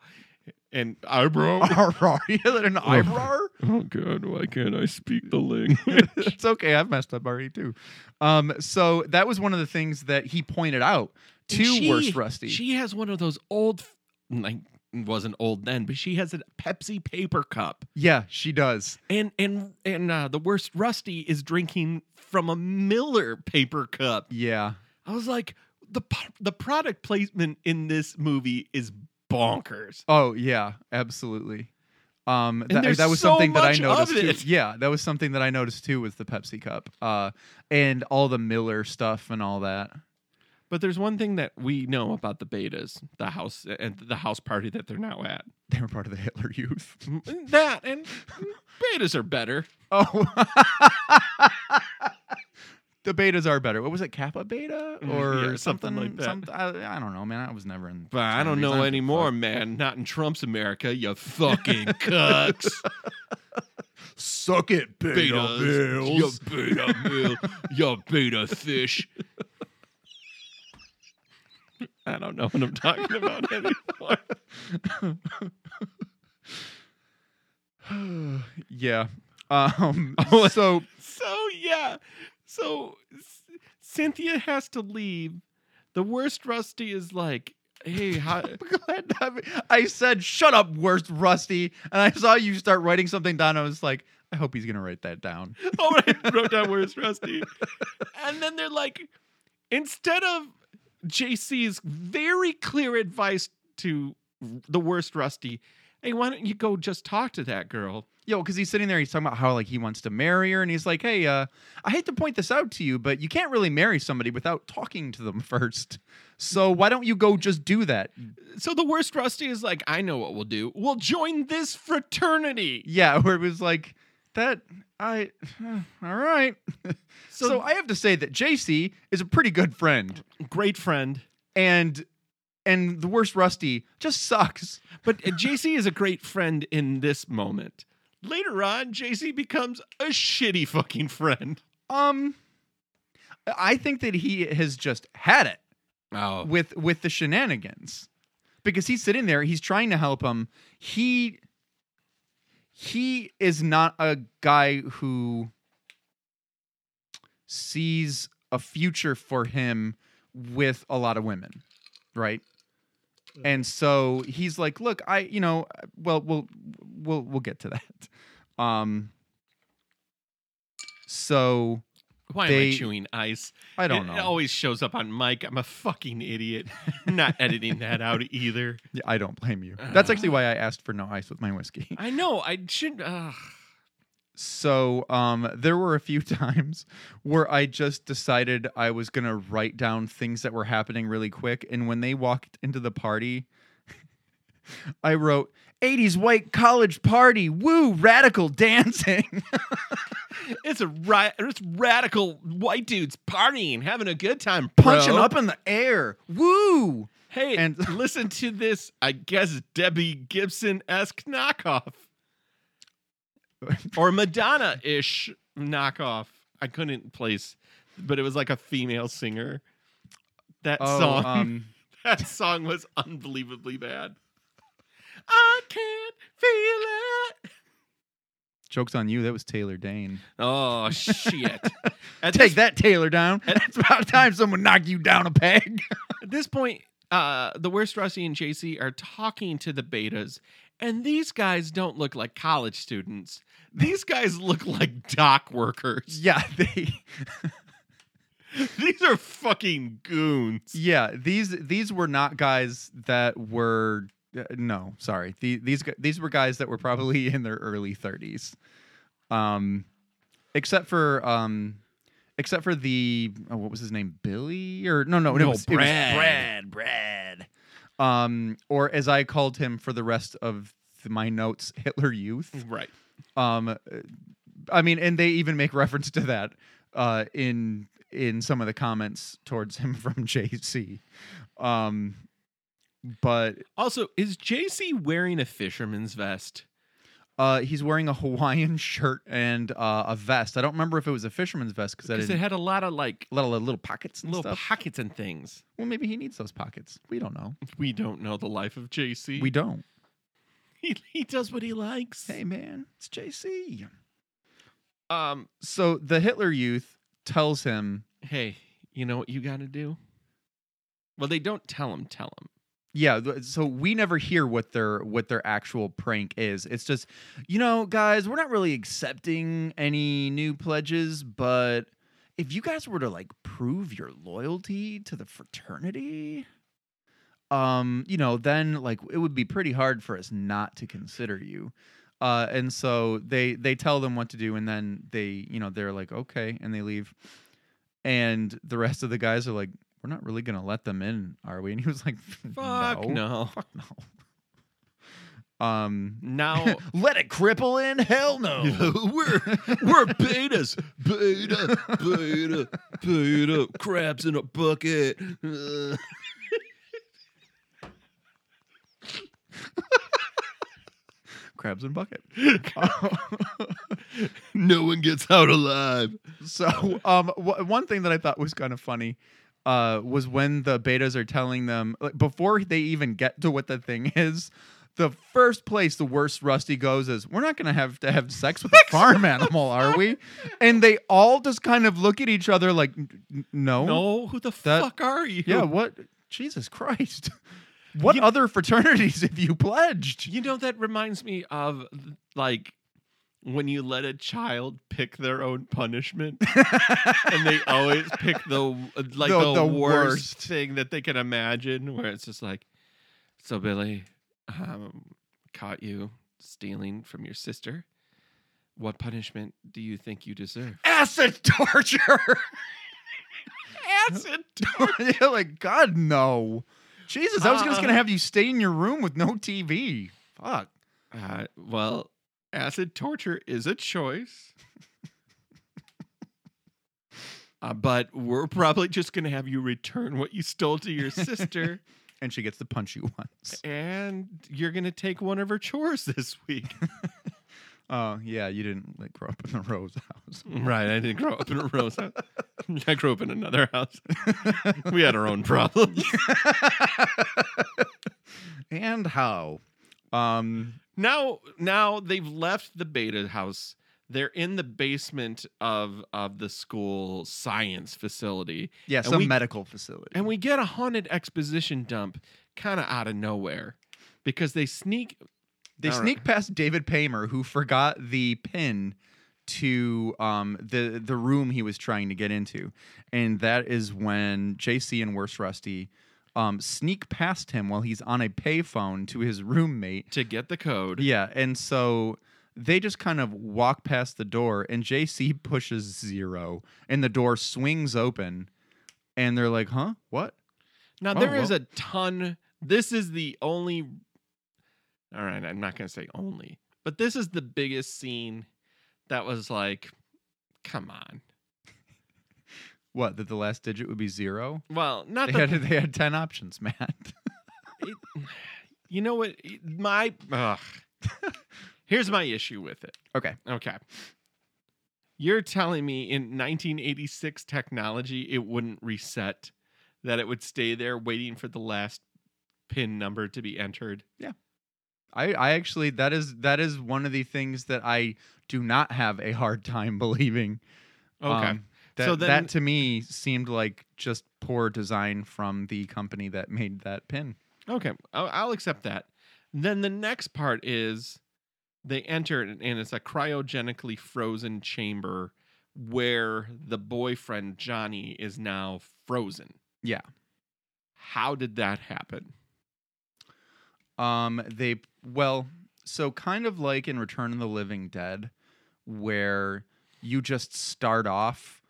And eyebrow? Eyebrow. Is it an eyebrow? oh God, why can't I speak the language? it's okay. I've messed up already too. Um, so that was one of the things that he pointed out to She- Worst Rusty. She has one of those old, like wasn't old then, but she has a Pepsi paper cup, yeah, she does. and and and uh, the worst Rusty is drinking from a Miller paper cup. Yeah. I was like, the the product placement in this movie is bonkers. Oh yeah, absolutely. Um, that, that was so something that I noticed too. Yeah, that was something that I noticed too was the Pepsi cup, uh, and all the Miller stuff and all that. But there's one thing that we know about the betas, the house and the house party that they're now at. They were part of the Hitler Youth. That and betas are better. Oh, the betas are better. What was it, Kappa Beta Mm, or yeah, something like that. I, I don't know, man. I was never in. But I don't know don't give a anymore, man. Not in Trump's America, you fucking cucks. Suck it, beta Betas. You beta mill. You beta fish. I don't know what I'm talking about anymore. yeah. Um. So So yeah, so C- Cynthia has to leave. The worst Rusty is like, "Hey, how, glad to have- I said, "Shut up, worst Rusty," and I saw you start writing something down. I was like, I hope he's gonna write that down. oh, I wrote down worst Rusty," and then they're like, instead of JC's very clear advice to the worst Rusty, "Hey, why don't you go just talk to that girl?" Yo, because he's sitting there, he's talking about how like he wants to marry her, and he's like, "Hey, uh, I hate to point this out to you, but you can't really marry somebody without talking to them first. So why don't you go just do that?" So the worst Rusty is like, "I know what we'll do. We'll join this fraternity." Yeah, where it was like that. I all right. So- so I have to say that JC is a pretty good friend, Great friend. and and the worst Rusty just sucks. But uh, JC is a great friend in this moment. Later on, JC becomes a shitty fucking friend. Um, I think that he has just had it. Oh. with with the shenanigans because he's sitting there he's trying to help him he he is not a guy who sees a future for him with a lot of women right? And so he's like look i you know well we'll we'll we'll get to that. Um so Why am they- I chewing ice? i don't it, know It always shows up on mic. I'm a fucking idiot. Not editing that out either. Yeah, i don't blame you that's actually why i asked for no ice with my whiskey I know. I should. Uh, So um, there were a few times where I just decided I was gonna write down things that were happening really quick, and when they walked into the party, I wrote "80s white college party, woo, radical dancing." it's a ri- It's radical white dudes partying, having a good time, bro. punching up in the air, woo. Hey, and- and listen to this. I guess Debbie Gibson esque knockoff. or Madonna ish knockoff. I couldn't place, but it was like a female singer. That Oh, song, um, that song was unbelievably bad. I can't feel it. jokes on you. That was Taylor Dayne. Oh shit! At Take this, that, Taylor, down. It's about time someone knocked you down a peg. At this point, uh, the worst Rusty and JC are talking to the betas, and these guys don't look like college students. These guys look like dock workers. yeah, they. These are fucking goons. Yeah, these these were not guys that were uh, no, sorry. The, these these were guys that were probably in their early 30s. Um except for um except for the oh, what was his name? Billy or no no, it No, it was Brad. Brad Brad. Um or as I called him for the rest of th- my notes, Hitler Youth. Right. Um, uh, I mean, and they even make reference to that uh, in in some of the comments towards him from JC. Um, but Also, is JC wearing a fisherman's vest? uh, he's wearing a Hawaiian shirt and uh, a vest. I don't remember if it was a fisherman's vest because Because it had a lot of like little little pockets and little stuff. pockets and things. well, maybe he needs those pockets. We don't know. We don't know the life of JC. We don't. He, he does what he likes. Hey, man, it's JC. Um. So the Hitler Youth tells him Hey, you know what you got to do? Well, they don't tell him. Tell him. Yeah, so we never hear what their what their actual prank is. It's just, you know, guys, we're not really accepting any new pledges, but if you guys were to like prove your loyalty to the fraternity, um, you know, then like it would be pretty hard for us not to consider you. Uh, and so they they tell them what to do, and then they, you know, they're like, okay, and they leave. And the rest of the guys are like, we're not really gonna let them in, are we? And he was like, Fuck no. fuck no. Um, Now let it cripple in? Hell no. we're we're betas, beta, beta, beta, crabs in a bucket. Crabs in a bucket. no one gets out alive. So, um, w- one thing that I thought was kind of funny, uh, was when the betas are telling them like, before they even get to what the thing is. The first place the worst Rusty goes is we're not gonna have to have sex with a farm animal, are we? And they all just kind of look at each other like, "N- n- no, No, who the That- fuck are you? yeah, what? Jesus Christ, what You- other fraternities have you pledged? You know that reminds me of like when you let a child pick their own punishment, and they always pick the like The- the, the worst, worst. thing that they can imagine. Where it's just like, so Billy, um, caught you stealing from your sister. What punishment do you think you deserve? Acid torture. Acid. You're like, God, no. Jesus, I was just Uh. gonna have you stay in your room with no TV. Fuck. Uh, well, acid torture is a choice. Uh, but we're probably just going to have you return what you stole to your sister, And she gets to punch you once. and you're going to take one of her chores this week. Oh, yeah, you didn't like grow up in the Rose house. right. I didn't grow up in a rose house. I grew up in another house. we had our own problems. and how? Um, now, now they've left the beta house. They're in the basement of of the school science facility. yeah, some we- medical facility. And we get a haunted exposition dump kind of out of nowhere because they sneak. They sneak right. past David Paymer, who forgot the pin to um, the the room he was trying to get into, and that is when JC and Worse Rusty um, sneak past him while he's on a payphone to his roommate. to get the code. Yeah, and so they just kind of walk past the door, and JC pushes zero, and the door swings open, and they're like, "Huh? What?" Now Oh, there is well. a ton. This is the only. All right, I'm not going to say only, but this is the biggest scene that was like, come on. What? That the last digit would be zero? Well, not They the, had they had ten options, Matt. it- you know what? My ugh. here's my issue with it. okay. Okay. You're telling me in 1986 technology, it wouldn't reset, that it would stay there waiting for the last pin number to be entered. Yeah. I, I actually that is that is one of the things that I do not have a hard time believing. Okay. Um, that, So then- that to me seemed like just poor design from the company that made that pin. Okay. I'll, I'll accept that. Then the next part is they enter and and it's a cryogenically frozen chamber where the boyfriend, Johnny, is now frozen. Yeah. How did that happen? Um, they well, so kind of like in Return of the Living Dead, where you just start off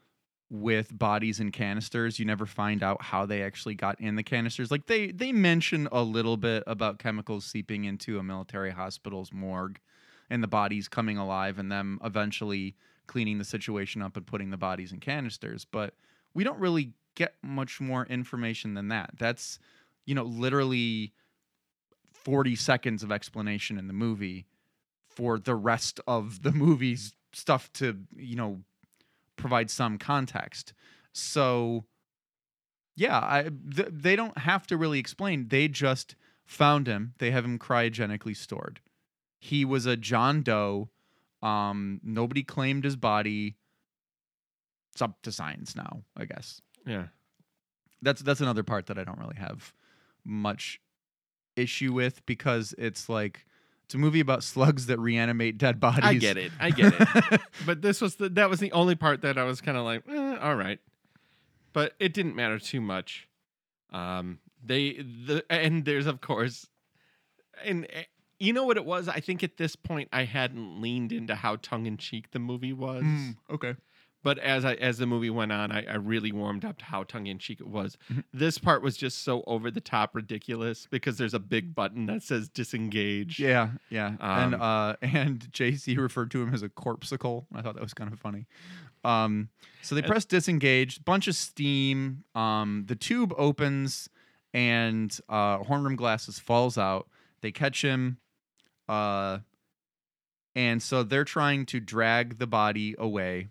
with bodies in canisters. You never find out how they actually got in the canisters. Like they they mention a little bit about chemicals seeping into a military hospital's morgue, and the bodies coming alive, and them eventually cleaning the situation up and putting the bodies in canisters. But we don't really get much more information than that. That's you know literally 40 seconds of explanation in the movie for the rest of the movie's stuff to, you know, provide some context. So, yeah, I th- they don't have to really explain. They just found him. They have him cryogenically stored. He was a John Doe. Um, nobody claimed his body. It's up to science now, I guess Yeah. that's that's another part that I don't really have much issue with because it's like it's a movie about slugs that reanimate dead bodies. I get it. I get it. but this was the that was the only part that I was kind of like, eh, all right. But it didn't matter too much. Um, they the and there's of course, and eh, you know what it was. I think at this point I hadn't leaned into how tongue in cheek the movie was, Mm, okay. But as I as the movie went on, I, I really warmed up to how tongue in cheek it was. Mm-hmm. This part was just so over the top ridiculous because there's a big button that says disengage. Yeah, yeah. and Um, uh and JC referred to him as a corpsicle. I thought that was kind of funny. Um so they press disengage, bunch of steam, um the tube opens and uh Rim Glasses falls out. They catch him uh and so they're trying to drag the body away.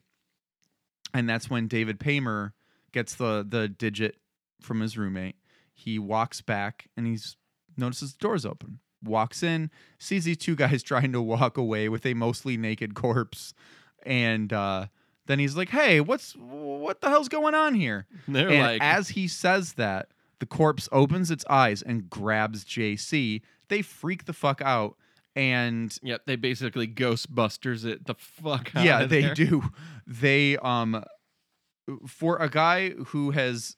And that's when David Paymer gets the the digit from his roommate. He walks back and he's notices the door's open. Walks in, sees these two guys trying to walk away with a mostly naked corpse, and uh, then he's like, "Hey, what's what the hell's going on here?" They're and like, as he says that, the corpse opens its eyes and grabs JC. They freak the fuck out, and yep, they basically Ghostbusters it the fuck out yeah, they there. do. They um, for a guy who has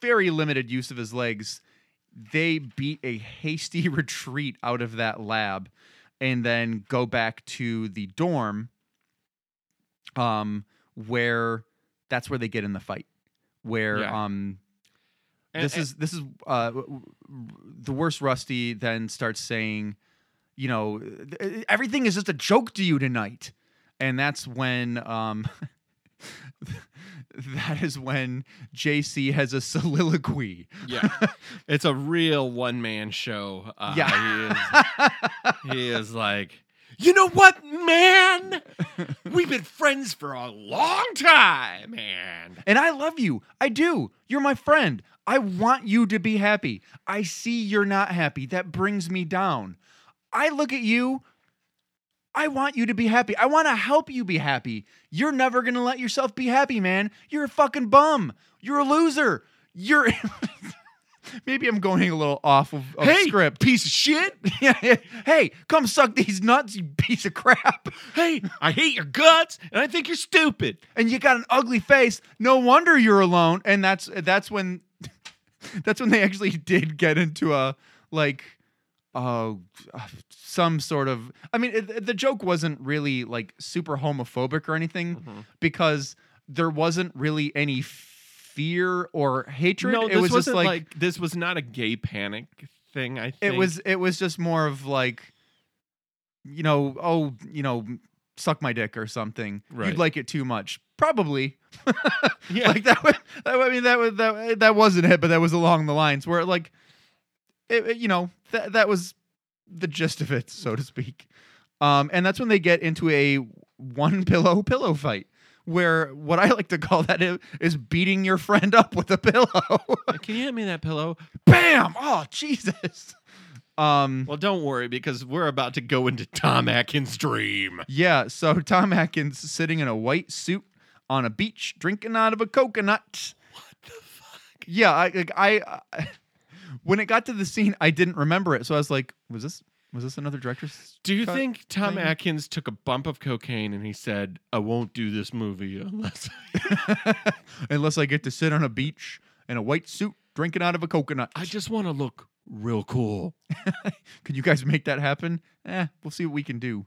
very limited use of his legs, they beat a hasty retreat out of that lab and then go back to the dorm um where that's where they get in the fight where Yeah. um And- this and- is this is uh the worst rusty then starts saying you know everything is just a joke to you tonight and that's when um that is when JC has a soliloquy Yeah, it's a real one man show. Uh, yeah he is, he is like, you know what, man? We've been friends for a long time, man. And I love you. I do. You're my friend. I want you to be happy. I see you're not happy. That brings me down. I look at you. I want you to be happy. I want to help you be happy. You're never going to let yourself be happy, man. You're a fucking bum. You're a loser. You're. Maybe I'm going a little off of, of Hey, script. piece of shit. Yeah, hey, come suck these nuts, you piece of crap. Hey, I hate your guts, and I think you're stupid. and you got an ugly face. No wonder you're alone. And that's that's when that's when they actually did get into a like uh some sort of I mean it, the joke wasn't really like super homophobic or anything Mm-hmm. because there wasn't really any fear or hatred. No, it this was just wasn't like, like, this was not a gay panic thing. I think it was it was just more of like you know, oh, you know, suck my dick or something. Right. You'd like it too much. Probably. Yeah. like that, wa- that I mean that was that that wasn't it, but that was along the lines where like it, it- you know, that that was the gist of it, so to speak. Um and that's when they get into a one pillow pillow fight where what I like to call that is beating your friend up with a pillow. Can you hand me that pillow? Bam! Oh, Jesus. Um Well, don't worry because we're about to go into Tom Atkins' dream. Yeah, so Tom Atkins sitting in a white suit on a beach drinking out of a coconut. What the fuck? Yeah, I, like, I, I when it got to the scene, I didn't remember it, so I was like, "Was this was this another director's?" Do you think Tom thing? Atkins took a bump of cocaine and he said, "I won't do this movie unless." Unless I get to sit on a beach in a white suit drinking out of a coconut. I just want to look real cool. Could you guys make that happen? Eh, we'll see what we can do.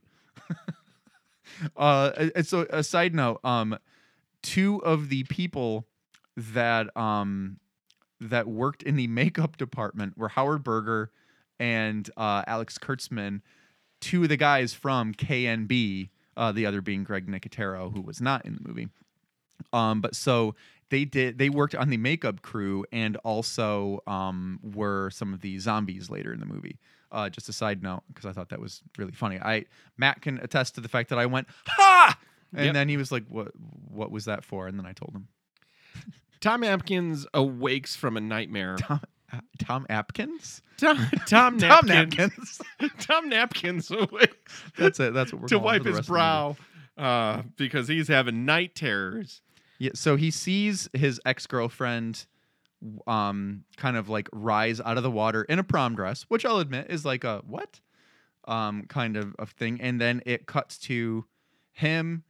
uh, and so a side note, um, two of the people that um that worked in the makeup department were Howard Berger and uh, Alex Kurtzman, two of the guys from KNB. Uh, the other being Greg Nicotero, who was not in the movie. Um, but so they did they worked on the makeup crew and also um, were some of the zombies later in the movie. Uh, just a side note because I thought that was really funny. I Matt can attest to the fact that I went ha, and Yep. then he was like, "What? What was that for?" And then I told him, Tom Atkins awakes from a nightmare. Tom, uh, Tom Apkins, Tom, Tom Tom Napkins. Napkins. Tom Napkins awakes That's it. That's what we're to wipe his rest of the movie. brow uh, because he's having night terrors. Yeah, so he sees his ex girlfriend, um, kind of like rise out of the water in a prom dress, which I'll admit is like a what, um, kind of of thing, and then it cuts to him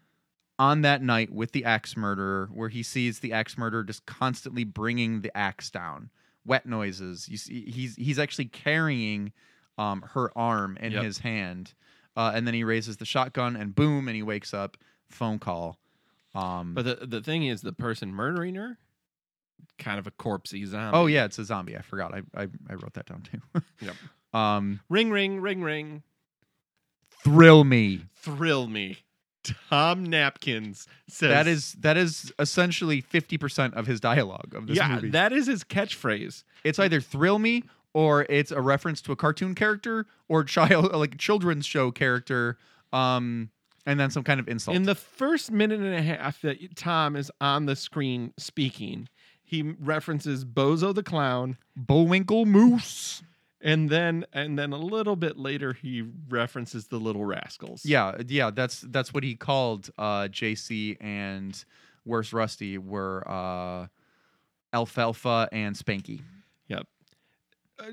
on that night with the axe murderer, where he sees the axe murderer just constantly bringing the axe down, wet noises. You see, he's he's actually carrying, um, her arm in Yep. his hand, uh, and then he raises the shotgun, and boom, and he wakes up. Phone call. Um, But the the thing is, the person murdering her, kind of a corpsey zombie. oh yeah, it's a zombie. I forgot. I I, I wrote that down too. Yep. Um, Ring, ring, ring, ring. thrill me. Thrill me. Tom Napkins says That is that is essentially fifty percent of his dialogue of this yeah, movie. that is his catchphrase. it's either thrill me or it's a reference to a cartoon character or child like children's show character. Um, and then some kind of insult. In the first minute and a half that Tom is on the screen speaking, he references Bozo the clown, Bullwinkle Moose. And then and then a little bit later he references the Little Rascals. Yeah, yeah, that's that's what he called uh, JC and Worse Rusty were uh, Alfalfa and Spanky. Yep. Uh,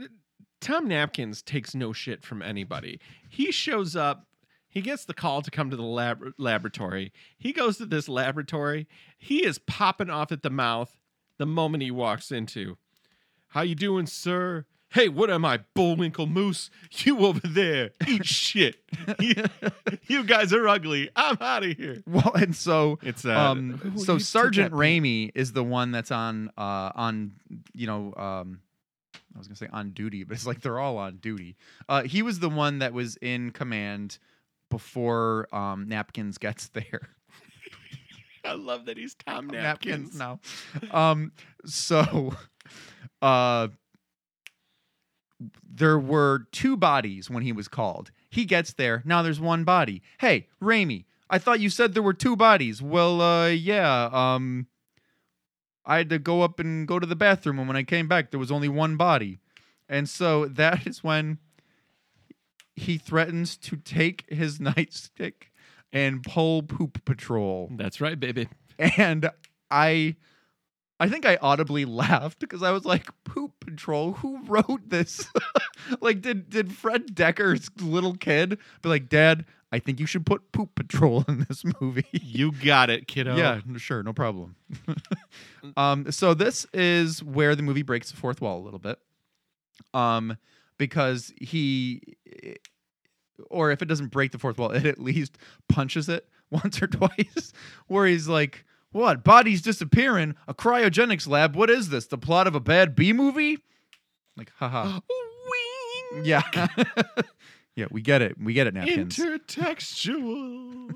Tom Napkins takes no shit from anybody. He shows up. He gets the call to come to the lab- laboratory. He goes to this laboratory. He is popping off at the mouth the moment he walks into. How you doing, sir? Hey, what am I, Bullwinkle Moose? You over there, eat shit. you, you guys are ugly. I'm out of here. Well, and so It's uh, um, who so Sergeant that? Raimi is the one that's on uh on you know um I was gonna say on duty, but it's like they're all on duty. Uh, he was the one that was in command before um Napkins gets there. I love that he's Tom Napkins. now. Um, so, uh, there were two bodies when he was called. He gets there. Now there's one body. Hey, Raimi, I thought you said there were two bodies. Well, uh, yeah. Um, I had to go up and go to the bathroom, and when I came back, there was only one body. And so that is when he threatens to take his nightstick and pull poop patrol That's right, baby. and I I think I audibly laughed because I was like, "Poop Patrol, who wrote this? like, did did Fred Dekker's little kid be like, Dad, I think you should put Poop Patrol in this movie." You got it, kiddo. Yeah, sure, no problem. um, so this is where the movie breaks the fourth wall a little bit, um, because he, or if it doesn't break the fourth wall, it at least punches it once or twice, where he's like, "What? Bodies disappearing? A cryogenics lab? What is this? The plot of a bad B movie?" Like, haha. Wing. yeah, yeah, we get it. We get it, napkins. Intertextual.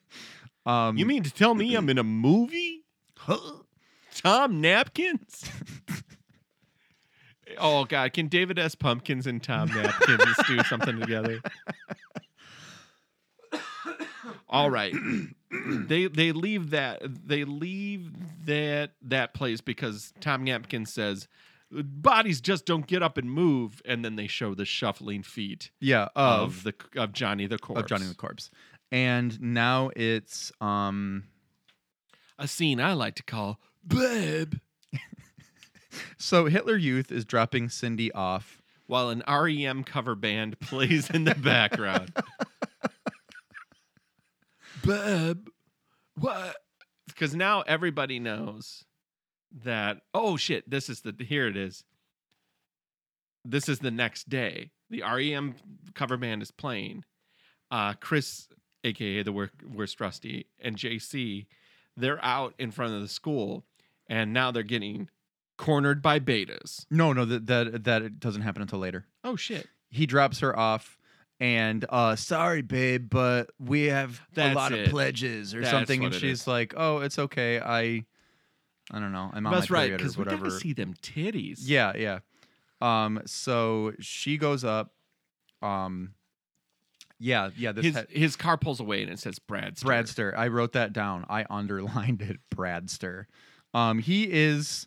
um, you mean to tell me I'm in a movie? Tom Napkins? oh God! Can David S. Pumpkins and Tom Napkins do something together? All right, they they leave that they leave that that place because Tom Napkins says bodies just don't get up and move, and then they show the shuffling feet yeah, of, the of Johnny the corpse. of Johnny the Corpse. And now it's um a scene I like to call Babe. so Hitler Youth is dropping Cindy off. while an REM cover band plays in the background. Babe, what? Because now everybody knows that. Oh shit! This is the here it is. This is the next day. The REM cover band is playing. Uh, Chris, aka the Wor- worst Rusty, and JC, they're out in front of the school, and now they're getting cornered by betas. No, no, that that that it doesn't happen until later. Oh shit! He drops her off and uh sorry babe, but we have a lot it. of pledges or That's something what and it she's is. like, "Oh, it's okay. I I don't know. I'm on That's my right, period or because we whatever." gotta see them titties. Yeah, yeah. Um so she goes up um yeah, yeah, this his he- his car pulls away and it says Bradster. Bradster. I wrote that down. I underlined it. Bradster. Um, he is.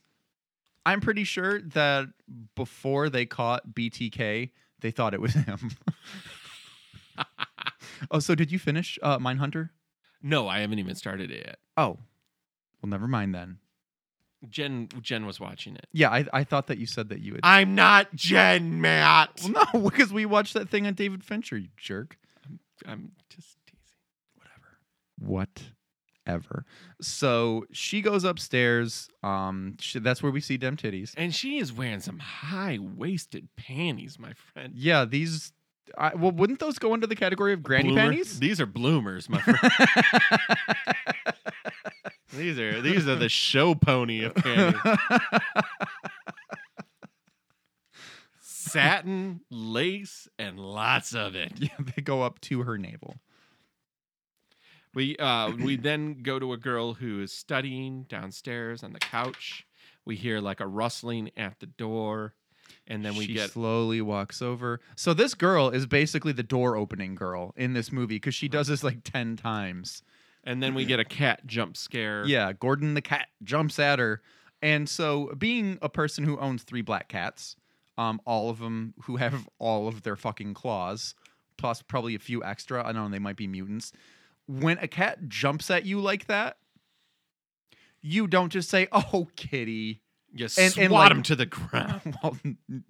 I'm pretty sure that before they caught BTK, they thought it was him. oh, so did you finish uh, Mindhunter? No, I haven't even started it yet. Oh, well, never mind then. Jen Jen was watching it. Yeah, I, I thought that you said that you would. I'm not Jen, Matt. well, no, because we watched that thing on David Fincher, you jerk. I'm I'm just teasing. Whatever. So she goes upstairs. Um, she, that's where we see them titties. And she is wearing some high waisted panties, my friend. Yeah, these I, well, wouldn't those go under the category of granny Bloomer- panties? These are bloomers, my friend. these are these are the show pony of panties. Satin, lace, and lots of it. yeah, they go up to her navel. We uh we then go to a girl who is studying downstairs on the couch. We hear like a rustling at the door, and then we she get slowly walks over. So this girl is basically the door opening girl in this movie because she does this like ten times. and then we get a cat jump scare. Yeah, Gordon the cat jumps at her, and so being a person who owns three black cats, um, all of them who have all of their fucking claws, plus probably a few extra. I don't know, they might be mutants. When a cat jumps at you like that, you don't just say, "Oh, kitty." you and- swat and, like- him to the ground. well,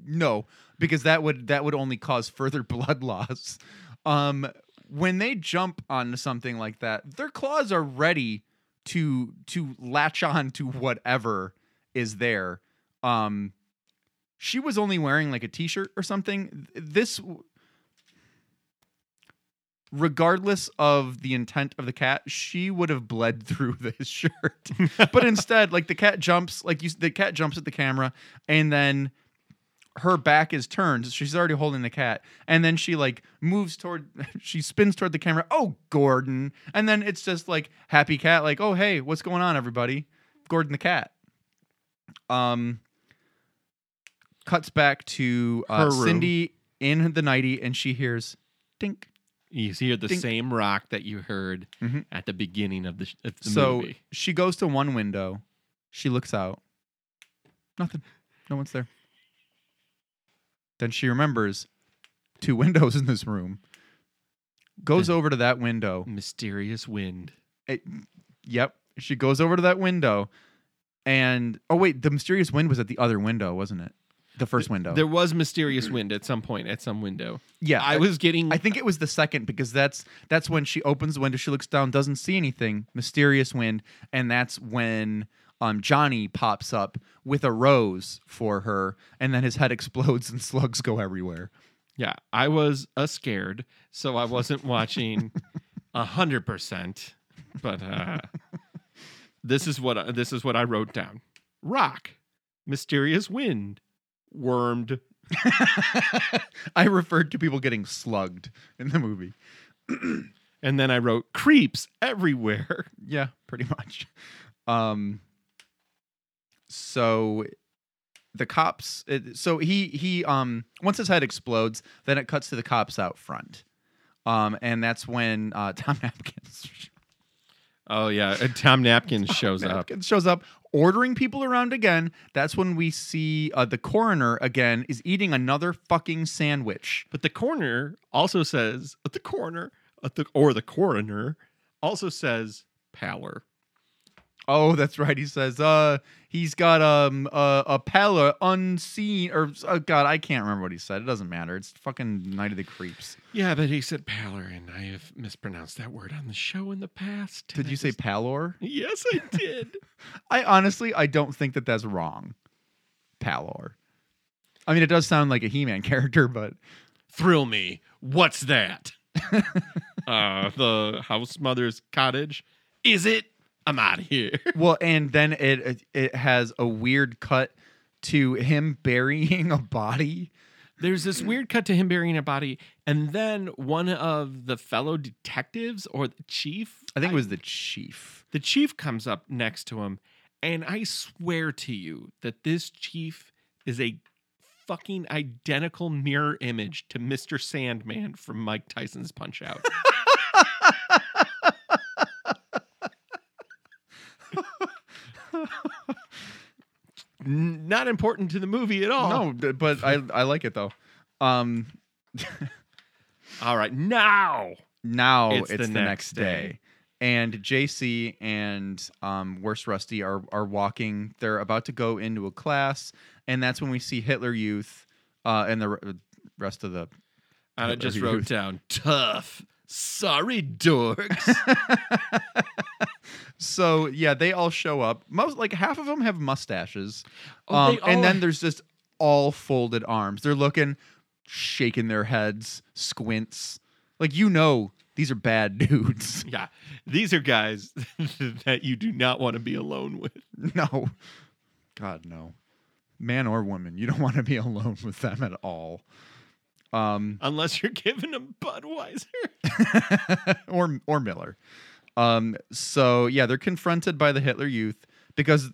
no, because that would that would only cause further blood loss. Um, when they jump onto something like that, their claws are ready to to latch on to whatever is there. Um, she was only wearing like a t-shirt or something. This, regardless of the intent of the cat, she would have bled through this shirt. but instead, like the cat jumps, like you, the cat jumps at the camera, and then her back is turned. She's already holding the cat, and then she like moves toward, she spins toward the camera. Oh, Gordon! And then it's just like happy cat, like, oh hey, what's going on, everybody? Gordon the cat. Um, cuts back to uh, Cindy in the nighty, and she hears dink. You hear the Ding. same rock that you heard Mhm. at the beginning of the, sh- of the so movie. she goes to one window. She looks out. Nothing. No one's there. Then she remembers two windows in this room. Goes over to that window. Mysterious wind. It- yep. She goes over to that window. And oh wait, the mysterious wind was at the other window, wasn't it? The first window. There was mysterious wind at some point at some window. yeah. I was getting. I think it was the second because that's that's when she opens the window, she looks down, doesn't see anything, mysterious wind, and that's when um Johnny pops up with a rose for her, and then his head explodes and slugs go everywhere. Yeah, I was a scared, so I wasn't watching a hundred percent. But uh, this is what I, this is what I wrote down: rock, mysterious wind, wormed. I referred to people getting slugged in the movie. And then I wrote creeps everywhere. Yeah, pretty much. Um so the cops it, so he he um once his head explodes, then it cuts to the cops out front. Um and that's when uh Tom Napkins Oh yeah, and Tom Napkins shows up. Napkins shows up ordering people around again. That's when we see uh, the coroner again is eating another fucking sandwich. But the coroner also says the coroner uh, or the coroner also says pallor. Oh, that's right. He says, "Uh, he's got um a, a pallor unseen, or oh god, I can't remember what he said. It doesn't matter. It's fucking Night of the Creeps. Yeah, but he said pallor, and I have mispronounced that word on the show in the past. Did and you I say just- pallor? Yes, I did. I honestly, I don't think that that's wrong. Pallor. I mean, it does sound like a He-Man character, but Thrill me. What's that? uh, the house mother's cottage. Is it? I'm out of here. well, and then it it, it has a weird cut to him burying a body. There's this weird cut to him burying a body, and then one of the fellow detectives or the chief. I think it was the chief. the chief comes up next to him, and I swear to you that this chief is a fucking identical mirror image to Mr. Sandman from Mike Tyson's Punch Out. Not important to the movie at all. No, d- but I I like it though. Um, All right, now. now It's the next day. And JC and um, Worst Rusty are are walking. They're about to go into a class, and that's when we see Hitler Youth uh, and the re- rest of the. I Hitler just wrote Youth. down tough. Sorry, dorks. So yeah, they all show up. Most like half of them have mustaches, Oh, um, and then there's just all folded arms. They're looking shaking their heads, squints. Like you know these are bad dudes. Yeah. These are guys that you do not want to be alone with. no. God no. Man or woman, you don't want to be alone with them at all. Um Unless you're giving them Budweiser. or or Miller. Um, so yeah, they're confronted by the Hitler Youth because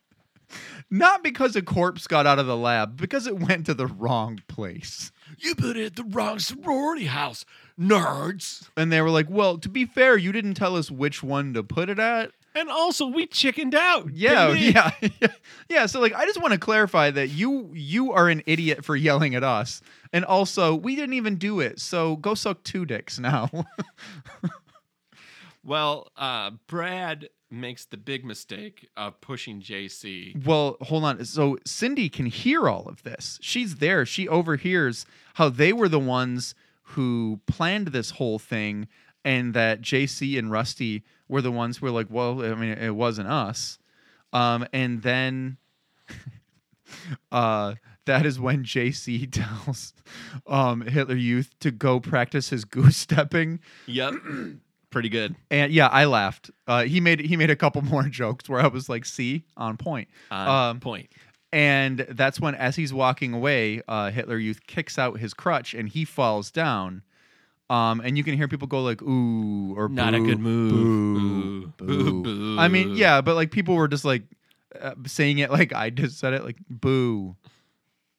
not because a corpse got out of the lab, because it went to the wrong place. You put it at the wrong sorority house, nerds. And they were like, "Well, to be fair, you didn't tell us which one to put it at." And also, we chickened out. Yeah, yeah, yeah, yeah. So like, I just want to clarify that you you are an idiot for yelling at us, and also we didn't even do it. So go suck two dicks now. Well, uh, Brad makes the big mistake of pushing JC. Well, hold on. So Cindy can hear all of this. She's there. She overhears how they were the ones who planned this whole thing and that JC and Rusty were the ones who were like, well, I mean, it wasn't us. Um, and then uh, that is when JC tells um, Hitler Youth to go practice his goose stepping. Yep. Pretty good. And yeah, I laughed. Uh, he made he made a couple more jokes where I was like, "See, on point." On Um, point. And that's when, as he's walking away, uh, Hitler Youth kicks out his crutch and he falls down. Um, and you can hear people go like "ooh" or Not a good move. Boo, Boo, boo, boo, I mean, yeah, but like people were just like uh, saying it like I just said it, like "boo."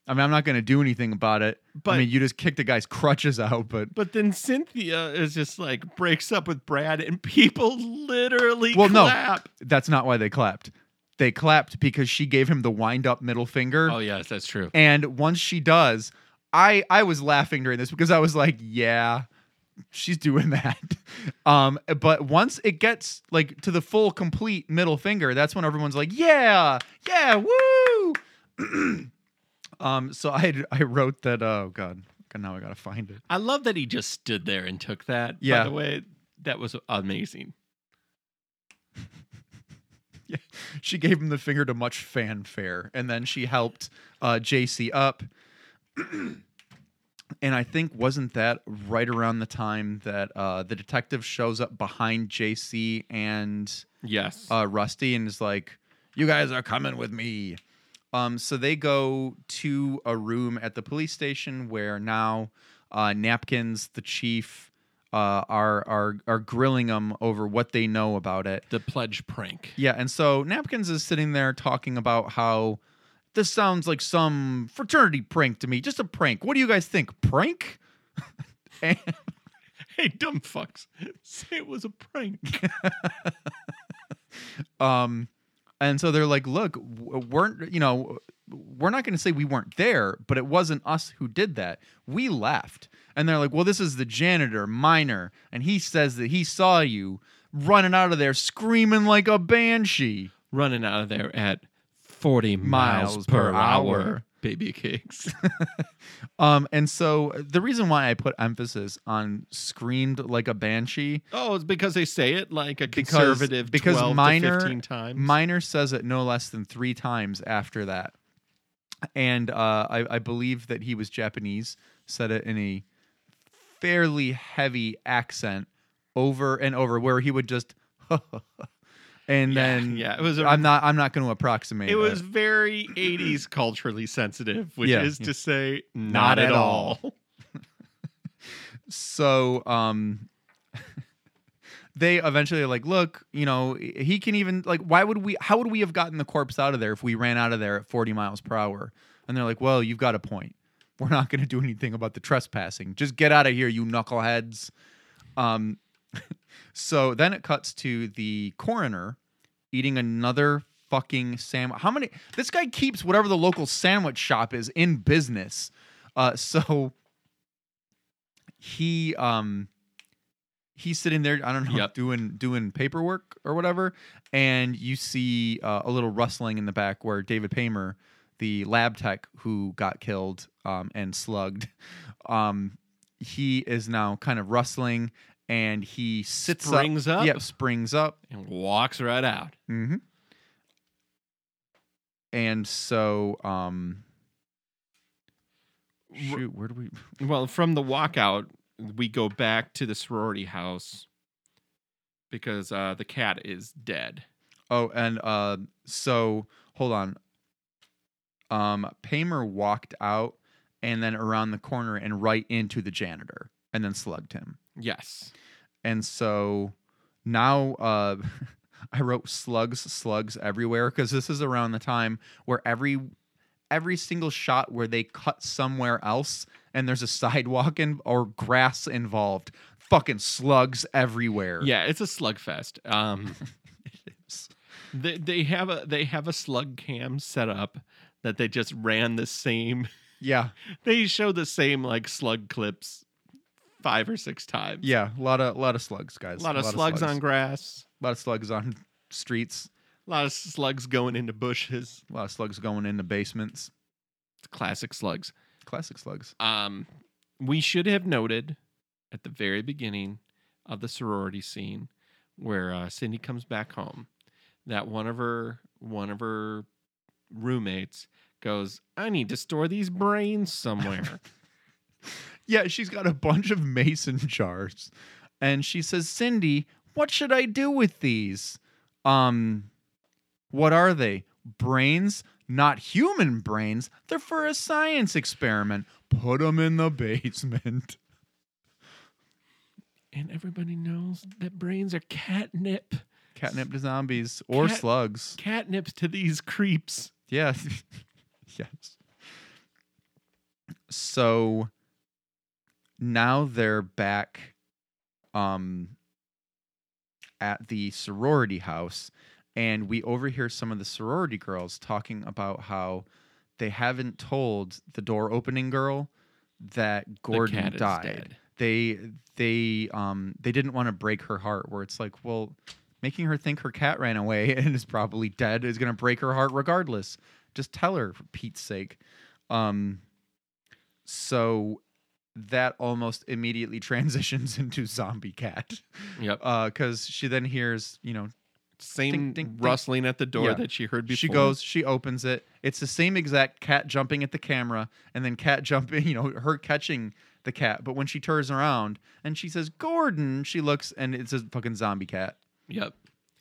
I mean, I'm not gonna do anything about it. But- I mean, you just kicked the guy's crutches out, but But then Cynthia is just like breaks up with Brad, and people literally well, clap. no, that's not why they clapped. They clapped because she gave him the wind up middle finger. Oh yes, that's true. And once she does, I I was laughing during this because I was like, yeah, she's doing that. Um, but once it gets like to the full complete middle finger, that's when everyone's like, yeah, yeah, woo. um, so I I wrote that. Oh God, now I gotta find it. I love that he just stood there and took that. Yeah. By the way, that was amazing. yeah. She gave him the finger to much fanfare, and then she helped uh, JC up. and I think wasn't that right around the time that uh, the detective shows up behind JC and Yes. uh, Rusty and is like, "You guys are coming with me." Um, so they go to a room at the police station where now uh, Napkins, the chief, uh, are are are grilling them over what they know about it. the pledge prank. Yeah, and so Napkins is sitting there talking about how this sounds like some fraternity prank to me. Just a prank. What do you guys think? Prank? and, Hey, dumb fucks. Say it was a prank. um, and so they're like, "Look, weren't you know? We're not going to say we weren't there, but it wasn't us who did that. We left." And they're like, "Well, this is the janitor, Minor, and he says that he saw you running out of there screaming like a banshee." Running out of there at 40 miles, Miles per, per hour. hour. Baby cakes. Um, and so the reason why I put emphasis on screamed like a banshee oh, it's because they say it like a because conservative because 12 minor to 15 times. minor says it no less than three times after that, and uh, I, I believe that he was Japanese. Said it in a fairly heavy accent over and over, where he would just. And Yeah, then yeah, it was I'm not. I'm not going to approximate. it was very 80s culturally sensitive, which Yeah, is yeah. to say, not, Not at at all. so um they eventually are like look you know he can even like why would we how would we have gotten the corpse out of there if we ran out of there at 40 miles per hour and they're like well you've got a point we're not going to do anything about the trespassing just get out of here you knuckleheads um so then it cuts to the coroner eating another fucking sandwich. How many this guy keeps whatever the local sandwich shop is in business. Uh so he um he's sitting there i don't know Yep. doing doing paperwork or whatever. And you see uh, a little rustling in the back where david paymer the lab tech who got killed um, and slugged um he is now kind of rustling and he sits Springs up? yep springs up And walks right out. mm-hmm. and so um shoot, where do we? Well, from the walkout, we go back to the sorority house because uh, the cat is dead. Oh, and uh, so hold on. Um, Paymer walked out and then around the corner and right into the janitor, and then slugged him. Yes. And so now uh, I wrote slugs, slugs everywhere because this is around the time where every every single shot where they cut somewhere else and there's a sidewalk in, or grass involved, fucking slugs everywhere. Yeah, it's a slugfest. Um, they they have a they have a slug cam set up that they just ran the same. Yeah, They show the same like slug clips five or six times. yeah, a lot of a lot of slugs, guys. a lot of slugs on grass. a lot of slugs on streets. A lot of slugs going into bushes. A lot of slugs going into basements. Classic slugs. Classic slugs. Um, we should have noted at the very beginning of the sorority scene where uh, Cindy comes back home that one of her one of her roommates goes, "I need to store these brains somewhere." Yeah, she's got a bunch of mason jars. And she says, Cindy, what should I do with these? Um, what are they? Brains? Not human brains. They're for a science experiment. Put them in the basement. and everybody knows that brains are catnip. Catnip to zombies or Cat- slugs. Catnip to these creeps. Yeah. yes. So now they're back um at the sorority house and we overhear some of the sorority girls talking about how they haven't told the door opening girl that Gordon died. dead. They they um they didn't want to break her heart where it's like, well, making her think her cat ran away and is probably dead is going to break her heart regardless. Just tell her for Pete's sake. Um so that almost immediately transitions into zombie cat Yep. Uh, because she then hears you know Same ding, ding, ding. rustling at the door Yeah. that she heard before. she goes she opens it it's the same exact cat jumping at the camera and then cat jumping you know her catching the cat but when she turns around and she says gordon she looks and it's a fucking zombie cat Yep.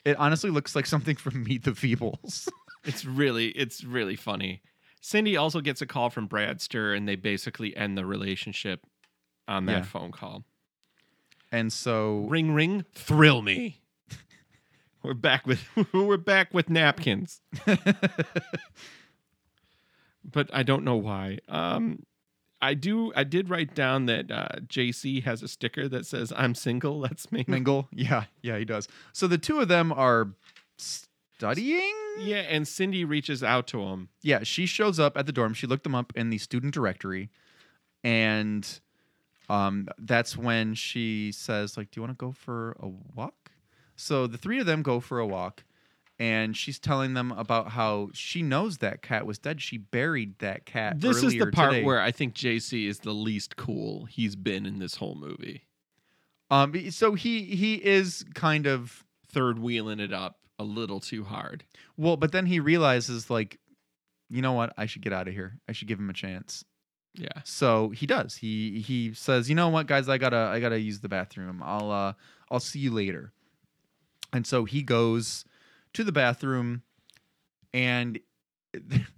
it honestly looks like something from meet the feebles It's really it's really funny. Cindy also gets a call from Bradster and they basically end the relationship on that Yeah. phone call. and so Ring ring, thrill me. We're back with we're back with napkins. but I don't know why. Um I do I did write down that uh, JC has a sticker that says I'm single, that's me. mingle yeah yeah he does so the two of them are studying Yeah, and Cindy reaches out to him. yeah, she shows up at the dorm. She looked them up in the student directory, and um, that's when she says, "Like, do you want to go for a walk?" So the three of them go for a walk, and she's telling them about how she knows that cat was dead. She buried that cat. This is the part today. where I think JC is the least cool he's been in this whole movie. um, so he he is kind of Third wheeling it up a little too hard. well, but then he realizes like, you know what? I should get out of here. I should give him a chance. Yeah. So he does. He he says, "You know what, guys? I gotta I gotta use the bathroom. I'll uh I'll see you later." And so he goes to the bathroom, and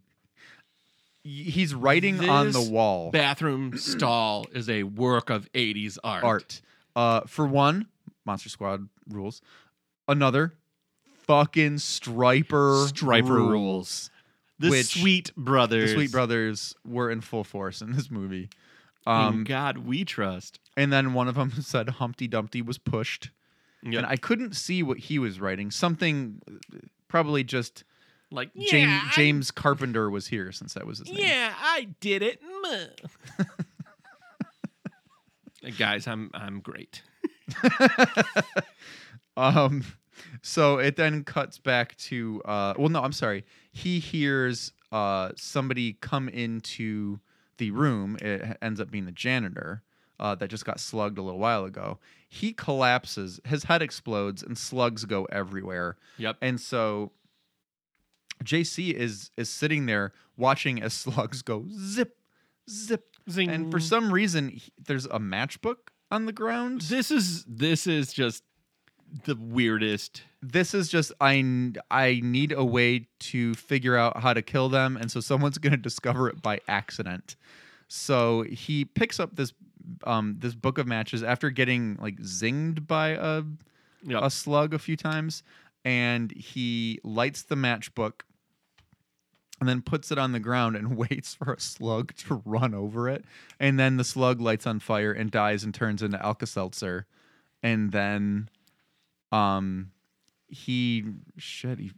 he's writing on the wall Bathroom stall is a work of 80s art. art. Uh, for one, Monster Squad rules. Another, fucking Striper Striper rules. The Which- Sweet Brothers. The Sweet Brothers were in full force in this movie. In Um, God we trust. and then one of them said Humpty Dumpty was pushed. And I couldn't see what he was writing. Something, uh, probably just like James yeah, I- James Carpenter was here since that was his name. yeah, I did it. Guys, I'm I'm great. Um, so it then cuts back to uh, well, no, I'm sorry. He hears uh somebody come into the room. It ends up being the janitor. Uh, that just got slugged a little while ago. He collapses, his head explodes, and slugs go everywhere. Yep. And so JC is is sitting there watching as slugs go zip, zip, Zing. and for some reason he- there's a matchbook on the ground. this is this is just the weirdest. this is just I I need a way to figure out how to kill them, and so someone's gonna discover it by accident. So he picks up this um this book of matches after getting like zinged by a Yep. a slug a few times, and he lights the matchbook and then puts it on the ground and waits for a slug to run over it. And then the slug lights on fire and dies and turns into Alka Seltzer. And then um he shit he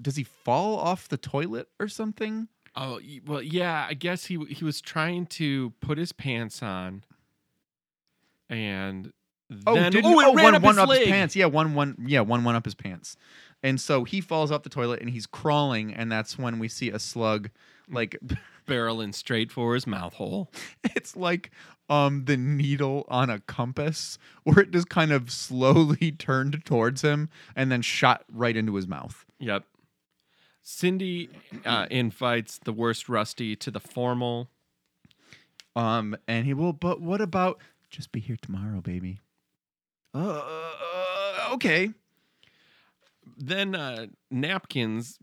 does he fall off the toilet or something? Oh well, yeah. I guess he he was trying to put his pants on, and then did- oh, it ran one, up one his up his pants. Yeah, one one yeah, one one up his pants. And so he falls off the toilet and he's crawling, and that's when we see a slug like barreling straight for his mouth hole. it's like um the needle on a compass where it just kind of slowly turned towards him and then shot right into his mouth. Yep. Cindy uh, invites the worst Rusty to the formal. Um and he will but what about just be here tomorrow, baby? Uh, uh okay. Then uh, Napkins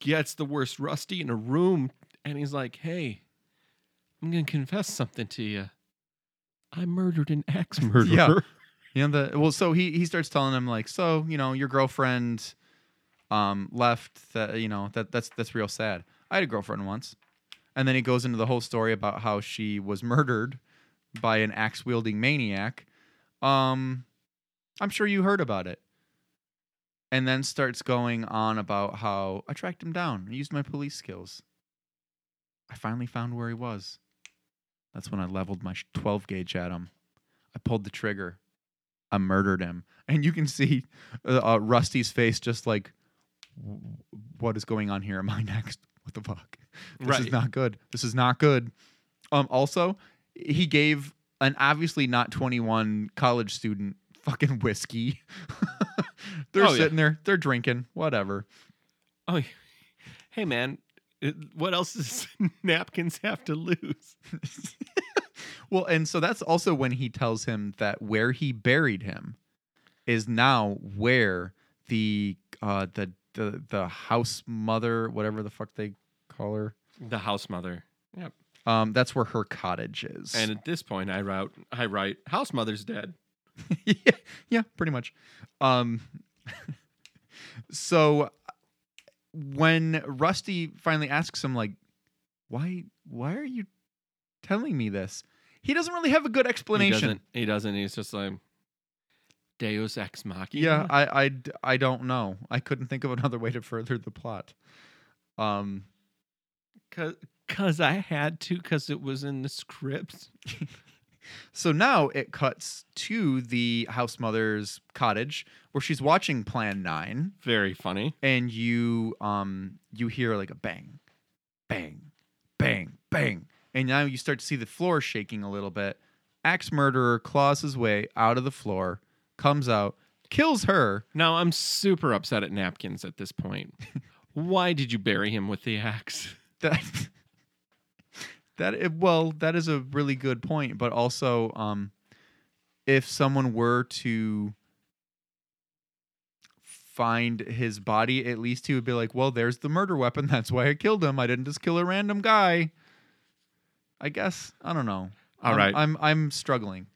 gets the worst Rusty in a room, and he's like, "Hey, I'm gonna confess something to you. I murdered an ex murderer." Yeah. You know the well so he he starts telling him like so, you know, your girlfriend um left that you know that that's that's real sad. I had a girlfriend once. And then he goes into the whole story about how she was murdered by an axe wielding maniac. Um I'm sure you heard about it. And then starts going on about how I tracked him down. I used my police skills. I finally found where he was. That's when I leveled my 12 gauge at him. I pulled the trigger. I murdered him. And you can see uh, uh, Rusty's face just like, what is going on here? Am I next? What the fuck? This Right. is not good. This is not good. Um, also, he gave an obviously not 21 college student fucking whiskey. they're Oh, yeah. sitting there, they're drinking, whatever. Oh, hey man, what else does Napkins have to lose? Well, and so that's also when he tells him that where he buried him is now where the uh the the the house mother, whatever the fuck they call her. The house mother. Yep. Um, that's where her cottage is. And at this point, I write I write, house mother's dead. yeah, yeah, pretty much. Um, so when Rusty finally asks him, like, why, why are you telling me this? He doesn't really have a good explanation. He explanation. doesn't. He doesn't. He's just like Deus ex machina. Yeah, I, I, I don't know. I couldn't think of another way to further the plot. Um, Cause, cause I had to, cause it was in the script. so now it cuts to the house mother's cottage where she's watching Plan Nine, Very funny. and you, um, you hear like a bang, bang, bang, bang, and now you start to see the floor shaking a little bit. Axe murderer claws his way out of the floor, comes out, kills her. Now I'm super upset at Napkins at this point. Why did you bury him with the axe? that that it, well that is a really good point but also um if someone were to find his body at least he would be like well there's the murder weapon that's why i killed him i didn't just kill a random guy i guess i don't know All I'm, right. i'm i'm struggling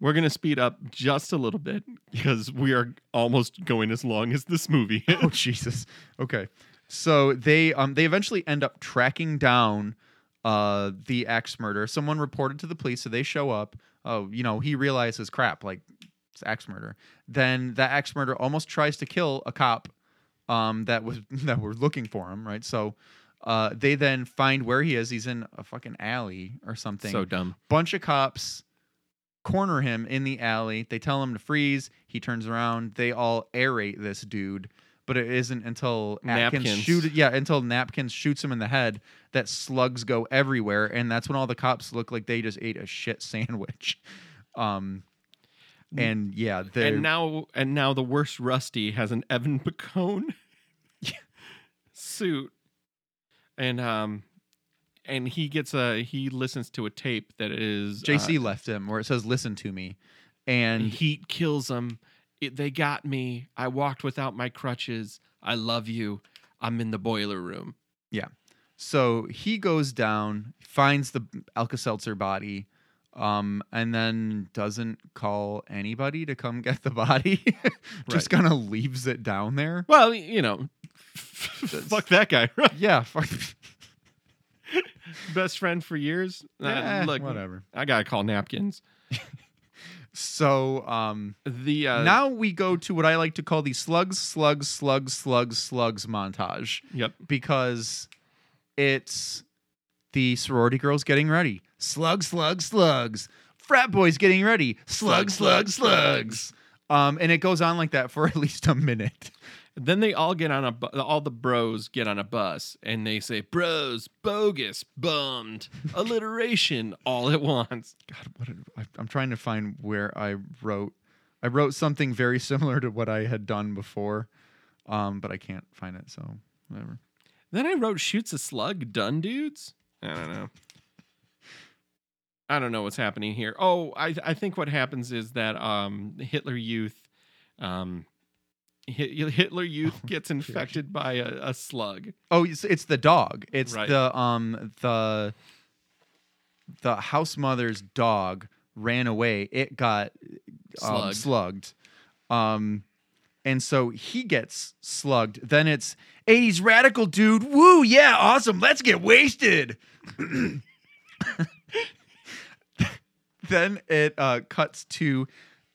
We're gonna speed up just a little bit because we are almost going as long as this movie. oh Jesus. Okay. So they um they eventually end up tracking down uh the axe murder. Someone reported to the police, so they show up. Oh, you know, he realizes crap, like it's axe murder. Then that axe murder almost tries to kill a cop um that was that were looking for him, right? So uh they then find where he is. He's in a fucking alley or something so dumb. bunch of cops corner him in the alley. They tell him to freeze. He turns around. They all aerate this dude. But it isn't until Napkins, Napkins. shoot yeah, until Napkins shoots him in the head that slugs go everywhere, and that's when all the cops look like they just ate a shit sandwich. Um, and yeah, the And now, and now the worst Rusty has an Evan Bacone suit, and um, and he gets a he listens to a tape that is JC uh, left him where it says "Listen to me," and heat kills him. It, they got me. I walked without my crutches. I love you. I'm in the boiler room. Yeah. So he goes down, finds the Alka Seltzer body, um, and then doesn't call anybody to come get the body. Just kind of leaves it down there. Well, you know, fuck that guy. Yeah, fuck. Best friend for years. Uh, Eh, look, whatever. I gotta call napkins. So um, The uh, now we go to what I like to call the slugs, slugs, slugs, slugs, slugs montage Yep. because it's the sorority girls getting ready. Slug, slug, slugs. Frat boys getting ready. Slug, slug, slugs. Um, and it goes on like that for at least a minute. Then they all get on a bu- all the bros get on a bus and they say bros bogus bummed alliteration all at once. God, what did, I, I'm trying to find where I wrote. I wrote something very similar to what I had done before, um, but I can't find it. So whatever. Then I wrote shoots a slug done dudes. I don't know. I don't know what's happening here. Oh, I I think what happens is that um Hitler Youth um Hitler Youth gets infected by a, a slug. Oh, it's, it's the dog. It's Right. the um the the house mother's dog ran away. It got um, Slugged. slugged. Um and so he gets slugged. Then it's 80s radical dude. Woo, yeah, awesome. Let's get wasted. then it uh cuts to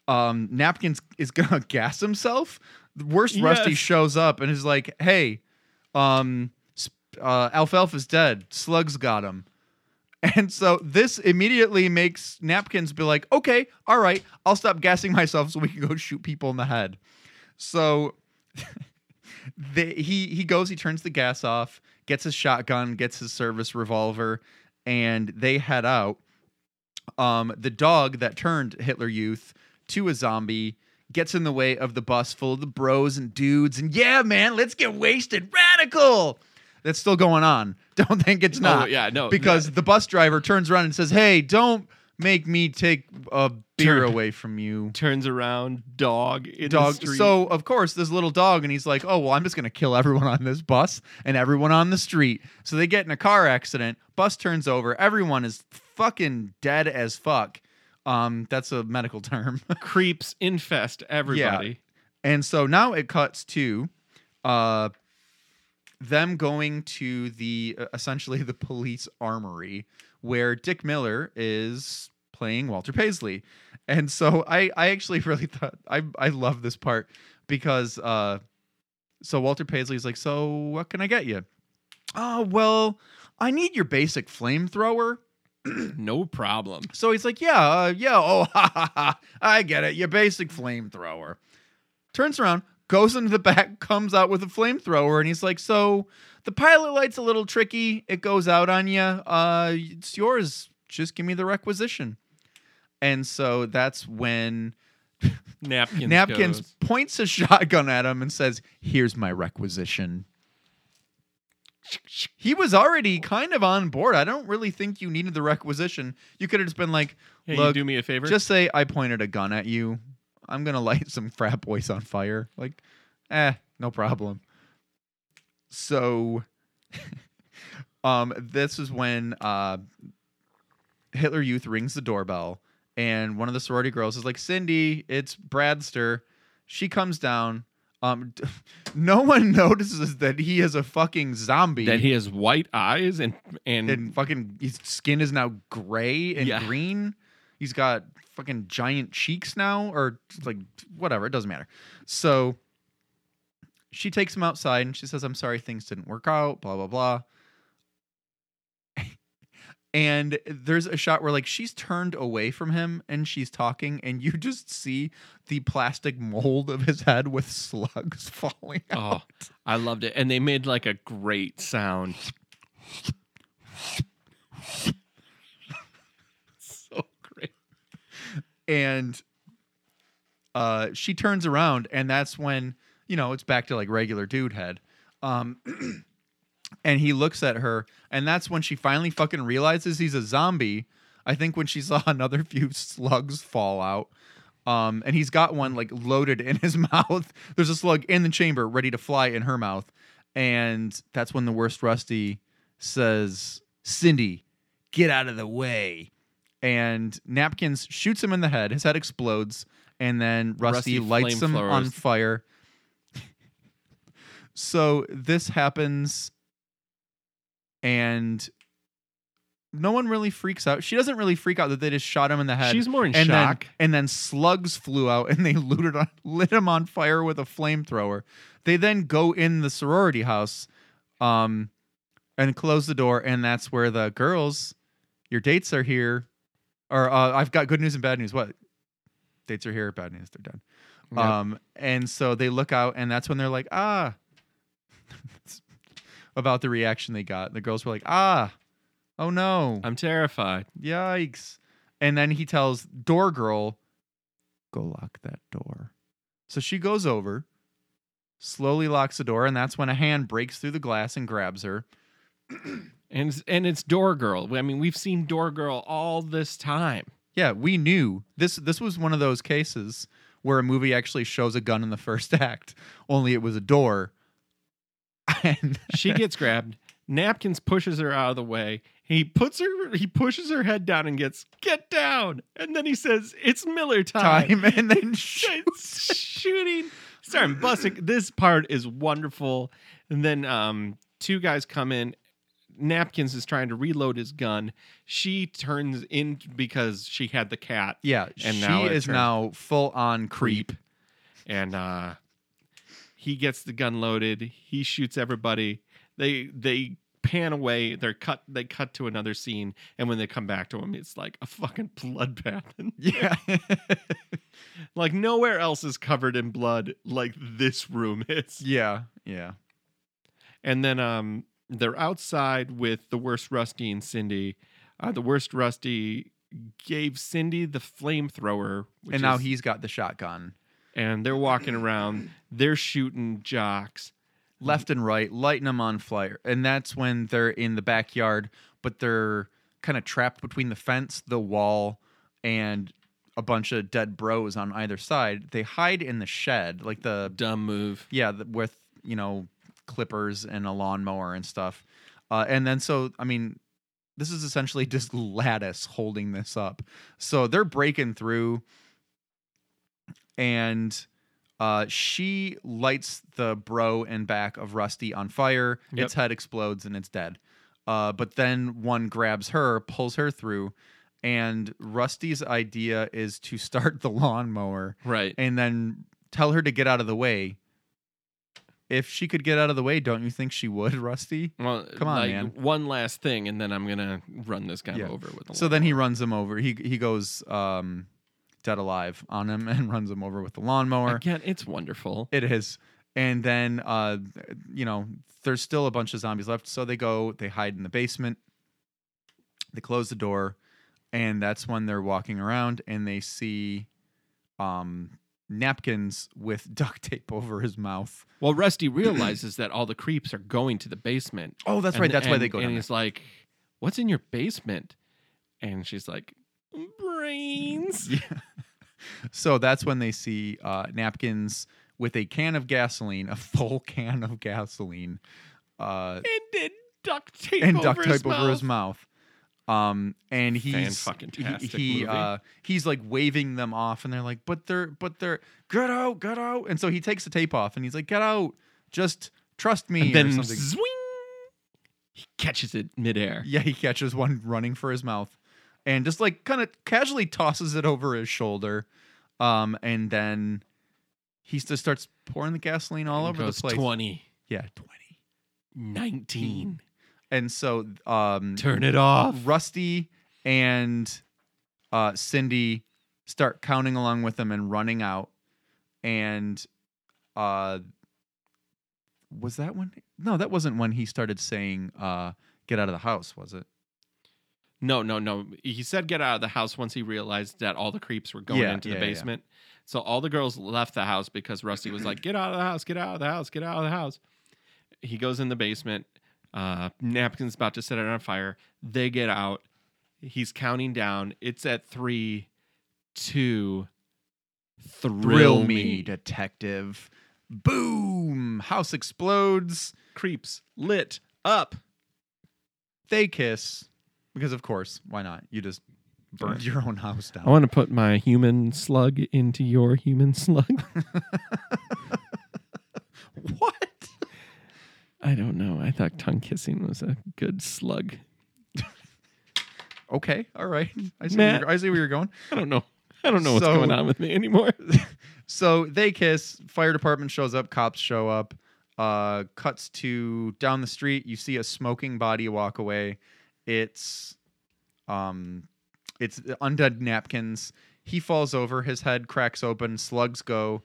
um Napkins is gonna gas himself. The worst Rusty shows up and is like, hey, um uh Alfalfa's dead. Slugs got him. And so this immediately makes Napkins be like, okay, all right, I'll stop gassing myself so we can go shoot people in the head. So they, he he goes, he turns the gas off, gets his shotgun, gets his service revolver, and they head out. Um, the dog that turned Hitler Youth to a zombie gets in the way of the bus full of the bros and dudes, and yeah, man, let's get wasted, radical. That's still going on. Don't think it's oh, not. Oh, yeah, no, because the bus driver turns around and says, "Hey, don't make me take a beer Turn- away from you." Turns around, dog dog. So of course, this little dog, and he's like, "Oh well, I'm just gonna kill everyone on this bus and everyone on the street." So they get in a car accident. Bus turns over. Everyone is fucking dead as fuck. Um, that's a medical term. creeps infest everybody. Yeah. and so now it cuts to, uh, them going to the uh, essentially the police armory where Dick Miller is playing Walter Paisley. And so I I actually really thought I I love this part because uh so Walter Paisley's like, "So what can I get you?" "Oh, well, I need your basic flamethrower." No problem. So he's like, "Yeah, uh, yeah, oh, ha, ha, ha, I get it. Your basic flamethrower." Turns around, goes into the back, comes out with a flamethrower, and he's like, "So the pilot light's a little tricky. It goes out on you. Uh, it's yours. Just give me the requisition." And so that's when Napkins. Napkins goes. points a shotgun at him and says, "Here's my requisition." He was already kind of on board. I don't really think you needed the requisition. You could have just been like, Hey, "Look, you do me a favor. just say I pointed a gun at you. I'm gonna light some frat boys on fire." Like, eh, no problem. So, um, this is when uh, Hitler Youth rings the doorbell, and one of the sorority girls is like, "Cindy, it's Bradster." She comes down. Um, no one notices that he is a fucking zombie. that he has white eyes and and, and fucking his skin is now gray and Yeah. green. He's got fucking giant cheeks now, or like whatever. It doesn't matter. So she takes him outside and she says, "I'm sorry, things didn't work out." Blah blah blah. And there's a shot where like she's turned away from him and she's talking, and you just see the plastic mold of his head with slugs falling out. oh, I loved it. And they made like a great sound. so great. and uh she turns around and that's when you know it's back to like regular dude head um and he looks at her, and that's when she finally fucking realizes he's a zombie. I think when she saw another few slugs fall out. Um, and he's got one like loaded in his mouth. There's a slug in the chamber ready to fly in her mouth. And that's when the worst Rusty says, Cindy, get out of the way. And Napkins shoots him in the head. His head explodes. And then Rusty, Rusty lights him flamethrowers. on fire. so this happens. And no one really freaks out. She doesn't really freak out that they just shot him in the head. She's more in and shock. Then, and then slugs flew out and they looted on, lit him on fire with a flamethrower. They then go in the sorority house, um, and close the door. And that's where the girls, your dates are here, or uh, I've got good news and bad news. What dates are here? Bad news. They're done. Yep. Um, and so they look out, and that's when they're like, ah, about the reaction they got. The girls were like, ah, oh no, I'm terrified. yikes. And then he tells door girl, go lock that door. So she goes over, slowly locks the door, and that's when a hand breaks through the glass and grabs her. And it's, and it's Door Girl. I mean, we've seen Door Girl all this time. Yeah, we knew this. This was one of those cases where a movie actually shows a gun in the first act, only it was a door. And She gets grabbed. Napkins pushes her out of the way. He puts her. He pushes her head down and gets get down. And then he says, "It's Miller time." time, and then It's shooting. Starting busting. This part is wonderful. And then um, two guys come in. Napkins is trying to reload his gun. She turns in because she had the cat. yeah, And she now is turns- now full on creep. and uh he gets the gun loaded he shoots everybody they they pan away they're cut they cut to another scene and when they come back to him it's like a fucking bloodbath Yeah, like nowhere else is covered in blood like this room is yeah, yeah. and then um they're outside with the worst rusty and cindy uh the worst rusty gave cindy the flamethrower and now is- he's got the shotgun. And they're walking around they're shooting jocks left and right, lighting them on fire. And that's when they're in the backyard, but they're kind of trapped between the fence, the wall, and a bunch of dead bros on either side. They hide in the shed, like the dumb move yeah, the, with you know clippers and a lawnmower and stuff. Uh, and then so I mean, this is essentially just lattice holding this up. So they're breaking through, and uh, she lights the bro and back of Rusty on fire. Yep. Its head explodes and it's dead. Uh, but then one grabs her, pulls her through, and Rusty's idea is to start the lawnmower right and then tell her to get out of the way. If she could get out of the way, don't you think she would, Rusty? Well, Come on, like, man. One last thing, and then I'm gonna run this guy Yeah. over with. A So then he runs him over. He he goes um, dead alive on him and runs him over with the lawnmower. again. It's wonderful. It is. And then uh you know, there's still a bunch of zombies left. So they go, they hide in the basement. They close the door, and that's when they're walking around and they see um napkins with duct tape over his mouth. Well, Rusty realizes that all the creeps are going to the basement. Oh, that's And- right. That's why they go And down. he's like, "What's in your basement?" And she's like, "Brains." Yeah. so that's when they see uh napkins with a can of gasoline, a full can of gasoline. Uh And then duct tape and over duct his tape over his mouth. Um, and he's Fan-fucking-tastic he, he uh he's like waving them off, and they're like, "But they're but they're get out, get out!" And so he takes the tape off, and he's like, "Get out, just trust me." And or then something. swing, he catches it midair. yeah, he catches one running for his mouth, and just like kind of casually tosses it over his shoulder, um, and then he just starts pouring the gasoline all And over the place. 20, Yeah, twenty. 19. And so, um, Turn it off. Rusty and uh, Cindy start counting along with them and running out. And uh, was that when? No, that wasn't when he started saying, uh, "Get out of the house." Was it? No, no, no. He said get out of the house once he realized that all the creeps were going Yeah, into the yeah. basement. So all the girls left the house because Rusty was like, "Get out of the house! Get out of the house! Get out of the house!" He goes in the basement. Uh, napkin's about to set it on fire. They get out. He's counting down. It's at three, two, thrill, Thrill me, detective. Boom! House explodes. Creeps lit up. They kiss because, of course, why not? You just burned your own house down. I want to put my human slug into your human slug. what? I don't know. I thought tongue kissing was a good slug. Okay, all right. I see, where Matt. you're, I see where you're going. I don't know. I don't know what's So- going on with me anymore. So they kiss. Fire department shows up. Cops show up. Uh, cuts to down the street. You see a smoking body walk away. It's, um, it's undead napkins. He falls over. His head cracks open. Slugs go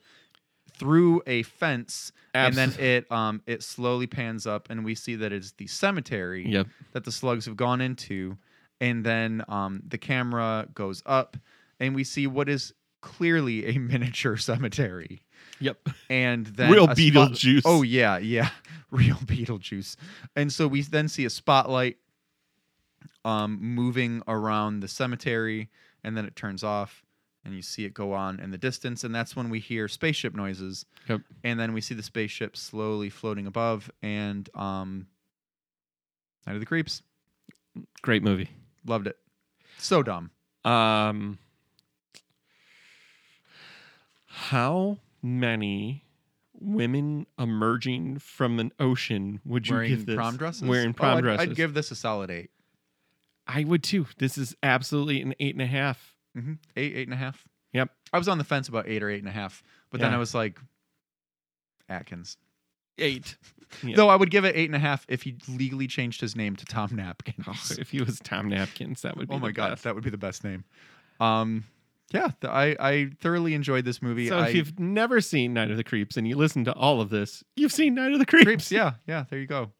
through a fence, and then it um it slowly pans up, and we see that it's the cemetery Yep. that the slugs have gone into, and then um the camera goes up, and we see what is clearly a miniature cemetery Yep. and then Real a spot- Beetlejuice. Oh yeah, yeah, real Beetlejuice. And so we then see a spotlight um moving around the cemetery and then it turns off and you see it go on in the distance and that's when we hear spaceship noises Yep. and then we see the spaceship slowly floating above and um Night of the Creeps. Great movie. Loved it. So dumb. Um, how many women emerging from an ocean would you Wearing give this? prom dresses? Wearing Oh, prom I'd, dresses. I'd give this a solid 8 I would too. This is absolutely an eight and a half. Mm-hmm. Eight, eight and a half. Yep. I was on the fence about eight or eight and a half, but then I was like, Atkins. Eight. Yeah. Though I would give it eight and a half if he legally changed his name to Tom Napkins. Oh, if he was Tom Napkins, that would be oh my god, best. that would be the best name. Um, yeah, th- I I thoroughly enjoyed this movie. So I, if you've never seen Night of the Creeps and you listen to all of this, you've seen Night of the Creeps. creeps, yeah, yeah, there you go.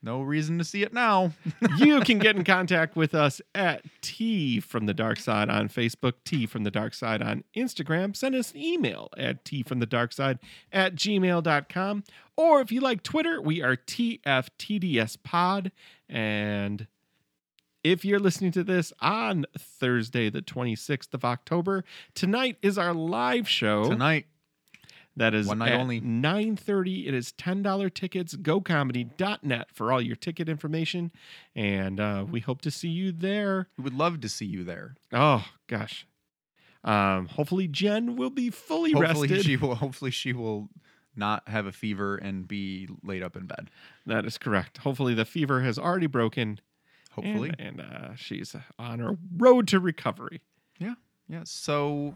No reason to see it now. you can get in contact with us at T from the Dark Side on Facebook, T from the Dark Side on Instagram. Send us an email at T from the Dark Side at gmail.com. Or if you like Twitter, we are TFTDS Pod. And if you're listening to this on Thursday, the 26th of October, tonight is our live show. Tonight, That is One night only. 9:30. It is $10 tickets. GoComedy.net for all your ticket information. And uh, we hope to see you there. we would love to see you there. Oh gosh. Um, hopefully Jen will be fully Hopefully rested. she will. Hopefully she will not have a fever and be laid up in bed. that is correct. Hopefully the fever has already broken. Hopefully, And, and uh, she's on her road to recovery. yeah, yeah. So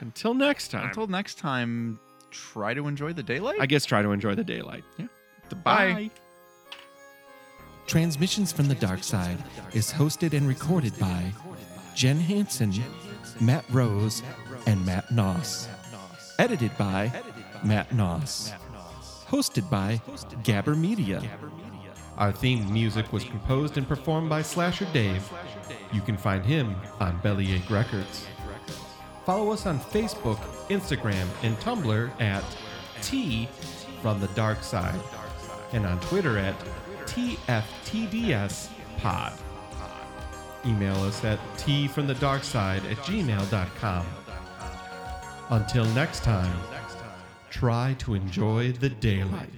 Until next time. until next time, try to enjoy the daylight. I guess try to enjoy the daylight. Yeah. Bye. Transmissions from the Dark Side is hosted and recorded by Jen Hansen, Matt Rose, and Matt Noss. Edited by Matt Noss. Hosted by Gabber Media. Our theme music was composed and performed by Slasher Dave. You can find him on Bellyache Records. Follow us on Facebook, Instagram, and Tumblr at T from the Dark Side, and on Twitter at TFTDS Pod. Email us at T from the Dark Side at gmail.com. Until next time, try to enjoy the daylight.